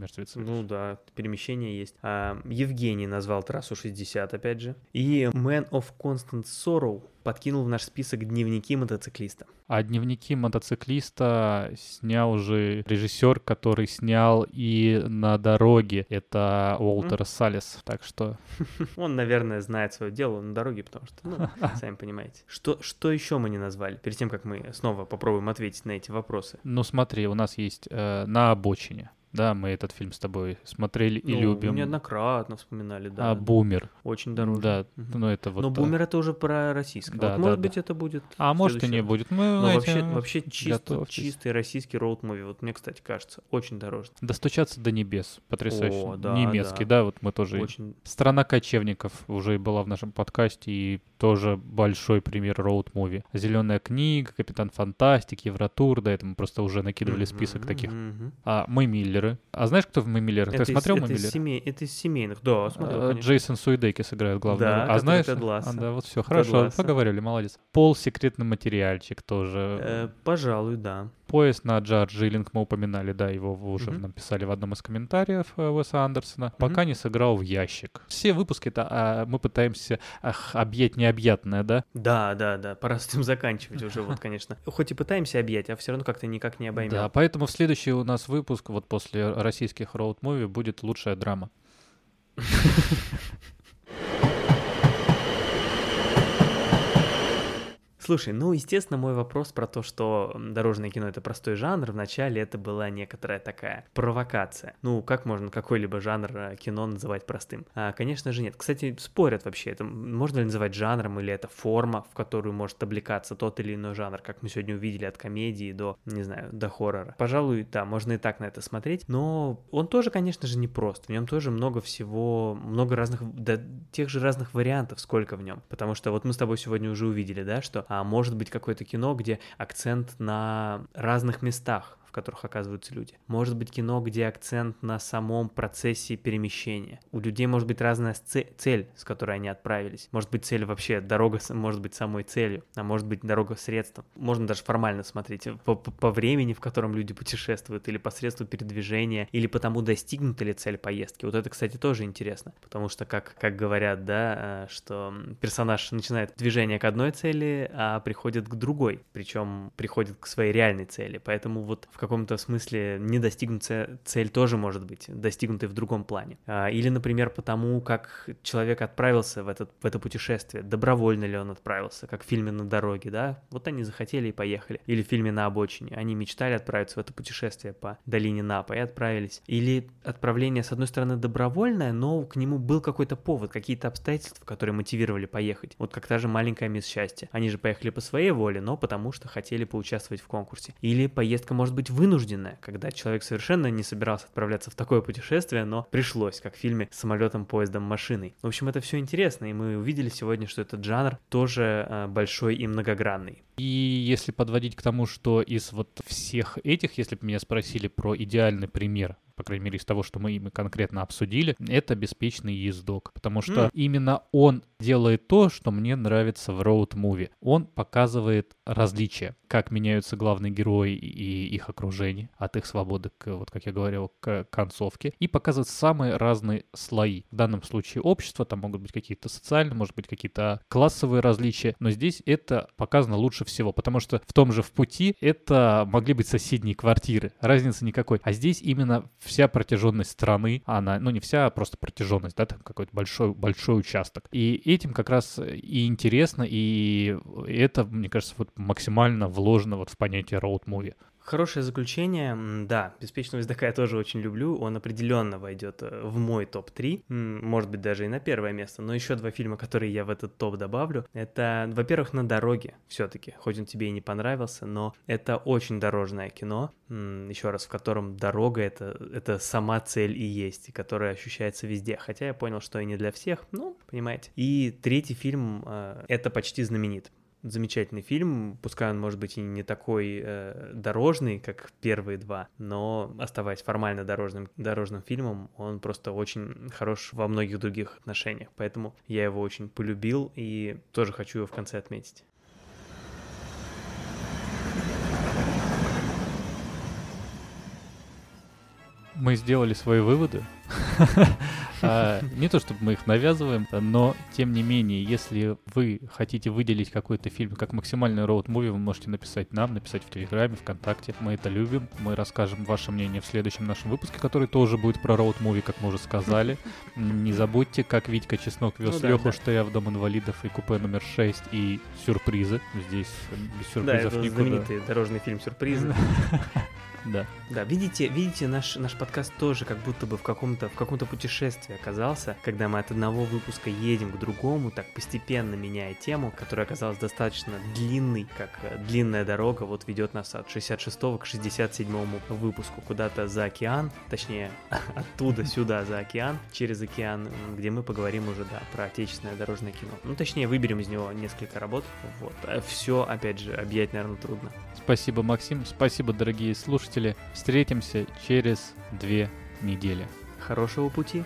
м, мертвецы. Ну да, перемещение есть. А, Евгений назвал трассу 60, опять же. И Man of Constant Sorrow подкинул в наш список дневники мотоциклиста. А дневники мотоциклиста снял уже режиссер, который снял и на дороге. Это Уолтер Салес. Так что Он, наверное, знает свое дело на дороге, потому что, ну, сами понимаете. Что, что еще мы не назвали? Перед тем, как мы снова попробуем ответить на эти вопросы. Ну смотри, у нас есть э, «На обочине». Да, мы этот фильм с тобой смотрели и Ну, любим. Неоднократно вспоминали, да. А «Бумер». Очень дорого. Да, Мгм. ну это вот... Но «Бумер» это уже про российское. Да, вот, да, может да. быть, это будет А может и не будет. Мы, Но вообще, вообще чисто, чистый российский роуд-муви. Вот мне, кстати, кажется, очень дорожный. Достучаться до небес. Потрясающе. О, да, Немецкий, да. да. вот мы тоже... Очень. Страна кочевников уже была в нашем подкасте, и тоже большой пример роуд-муви. Зеленая книга, Капитан Фантастик, Евротур, да, это мы просто уже накидывали список таких. А мы Миллеры. А знаешь, кто в мы Миллеры? Ты из- смотрел мы Миллеры? семей, это из семейных. Да, смотрел, конечно. Джейсон Суидекис играет главную Да, роль. А знаешь? А, да, вот все, хорошо, Лассо. поговорили, молодец. Пол секретный материальчик тоже. Э, пожалуй, да. Поезд на Джар Джилинг мы упоминали, да, его уже Мгм. написали в одном из комментариев э, Уэса Андерсона. Пока не сыграл в ящик. Все выпуски это а, мы пытаемся ах, объять необъятное, да? Да, да, да, пора с этим заканчивать уже, вот, конечно. Хоть и пытаемся объять, а все равно как-то никак не обоймем. Да, поэтому в следующий у нас выпуск, вот после российских роуд-муви, будет лучшая драма. Слушай, ну, естественно, мой вопрос про то, что дорожное кино — это простой жанр, вначале это была некоторая такая провокация. Ну, как можно какой-либо жанр э, кино называть простым? А, конечно же, нет. Кстати, спорят вообще, это можно ли называть жанром, или это форма, в которую может облекаться тот или иной жанр, как мы сегодня увидели от комедии до, не знаю, до хоррора. Пожалуй, да, можно и так на это смотреть, но он тоже, конечно же, не прост. В нем тоже много всего, много разных, да, тех же разных вариантов, сколько в нем. Потому что вот мы с тобой сегодня уже увидели, да, что а, может быть какое-то кино, где акцент на разных местах, которых оказываются люди. Может быть кино, где акцент на самом процессе перемещения. У людей может быть разная цель, с которой они отправились. Может быть цель вообще, дорога может быть самой целью, а может быть дорога средством. Можно даже формально смотреть по, по- времени, в котором люди путешествуют, или по средству передвижения, или по тому, достигнута ли цель поездки. Вот это, кстати, тоже интересно, потому что, как, как говорят, да, э, что персонаж начинает движение к одной цели, а приходит к другой, причем приходит к своей реальной цели. Поэтому вот в каком-то смысле недостигнутая цель тоже может быть достигнутой в другом плане. А, Или, например, потому, как человек отправился в, этот, в это путешествие, добровольно ли он отправился, как в фильме «На дороге», да? Вот они захотели и поехали. Или в фильме «На обочине». Они мечтали отправиться в это путешествие по долине Напа и отправились. Или отправление, с одной стороны, добровольное, но к нему был какой-то повод, какие-то обстоятельства, которые мотивировали поехать. Вот как та же маленькая мисс счастья. Они же поехали по своей воле, но потому что хотели поучаствовать в конкурсе. Или поездка может быть вынужденная, когда человек совершенно не собирался отправляться в такое путешествие, но пришлось, как в фильме «Самолетом, поездом, машиной». В общем, это все интересно, и мы увидели сегодня, что этот жанр тоже э, большой и многогранный. И если подводить к тому, что из вот всех этих, если бы меня спросили про идеальный пример по крайней мере, из того, что мы ими конкретно обсудили, это беспечный ездок. Потому что mm. именно он делает то, что мне нравится в роуд-муви. Он показывает различия, как меняются главные герои и их окружение от их свободы, к, вот как я говорил, к концовке, и показывает самые разные слои. В данном случае общество, там могут быть какие-то социальные, может быть, какие-то классовые различия, но здесь это показано лучше всего, потому что в том же в пути это могли быть соседние квартиры, разницы никакой. А здесь именно вся протяженность страны, она, ну не вся, а просто протяженность, да, там какой-то большой, большой участок. И этим как раз и интересно, и это, мне кажется, вот максимально вложено вот в понятие роуд-муви. Хорошее заключение. Да, «Беспечного ездока» я тоже очень люблю. Он определенно войдет э, в мой топ-3, может быть, даже и на первое место. Но еще два фильма, которые я в этот топ добавлю, это, во-первых, «На дороге» все-таки, хоть он тебе и не понравился, но это очень дорожное кино, еще раз, в котором дорога это, — это сама цель и есть, и которая ощущается везде. Хотя я понял, что и не для всех, ну, понимаете. И третий фильм э, — это «Почти знаменит» замечательный фильм, пускай он может быть и не такой э, дорожный, как первые два, но оставаясь формально дорожным, дорожным фильмом, он просто очень хорош во многих других отношениях, поэтому я его очень полюбил и тоже хочу его в конце отметить. Мы сделали свои выводы. А, не то чтобы мы их навязываем, но тем не менее, если вы хотите выделить какой-то фильм как максимальный роуд-муви, вы можете написать нам, написать в Телеграме, ВКонтакте. Мы это любим. Мы расскажем ваше мнение в следующем нашем выпуске, который тоже будет про роуд-муви, как мы уже сказали. Не забудьте, как Витька Чеснок вез ну, Леху да. Штея в Дом инвалидов и купе номер 6 и сюрпризы. Здесь без сюрпризов да, это никуда. знаменитый дорожный фильм «Сюрпризы». Да. Да, видите, видите, наш, наш подкаст тоже как будто бы в каком-то в каком-то путешествии оказался, когда мы от одного выпуска едем к другому, так постепенно меняя тему, которая оказалась достаточно длинной, как э, длинная дорога, вот ведет нас от 66 к 67 выпуску куда-то за океан, точнее, оттуда сюда за океан, через океан, где мы поговорим уже, да, про отечественное дорожное кино. Ну, точнее, выберем из него несколько работ. Вот. А Все, опять же, объять, наверное, трудно. Спасибо, Максим. Спасибо, дорогие слушатели слушатели. Встретимся через две недели. Хорошего пути!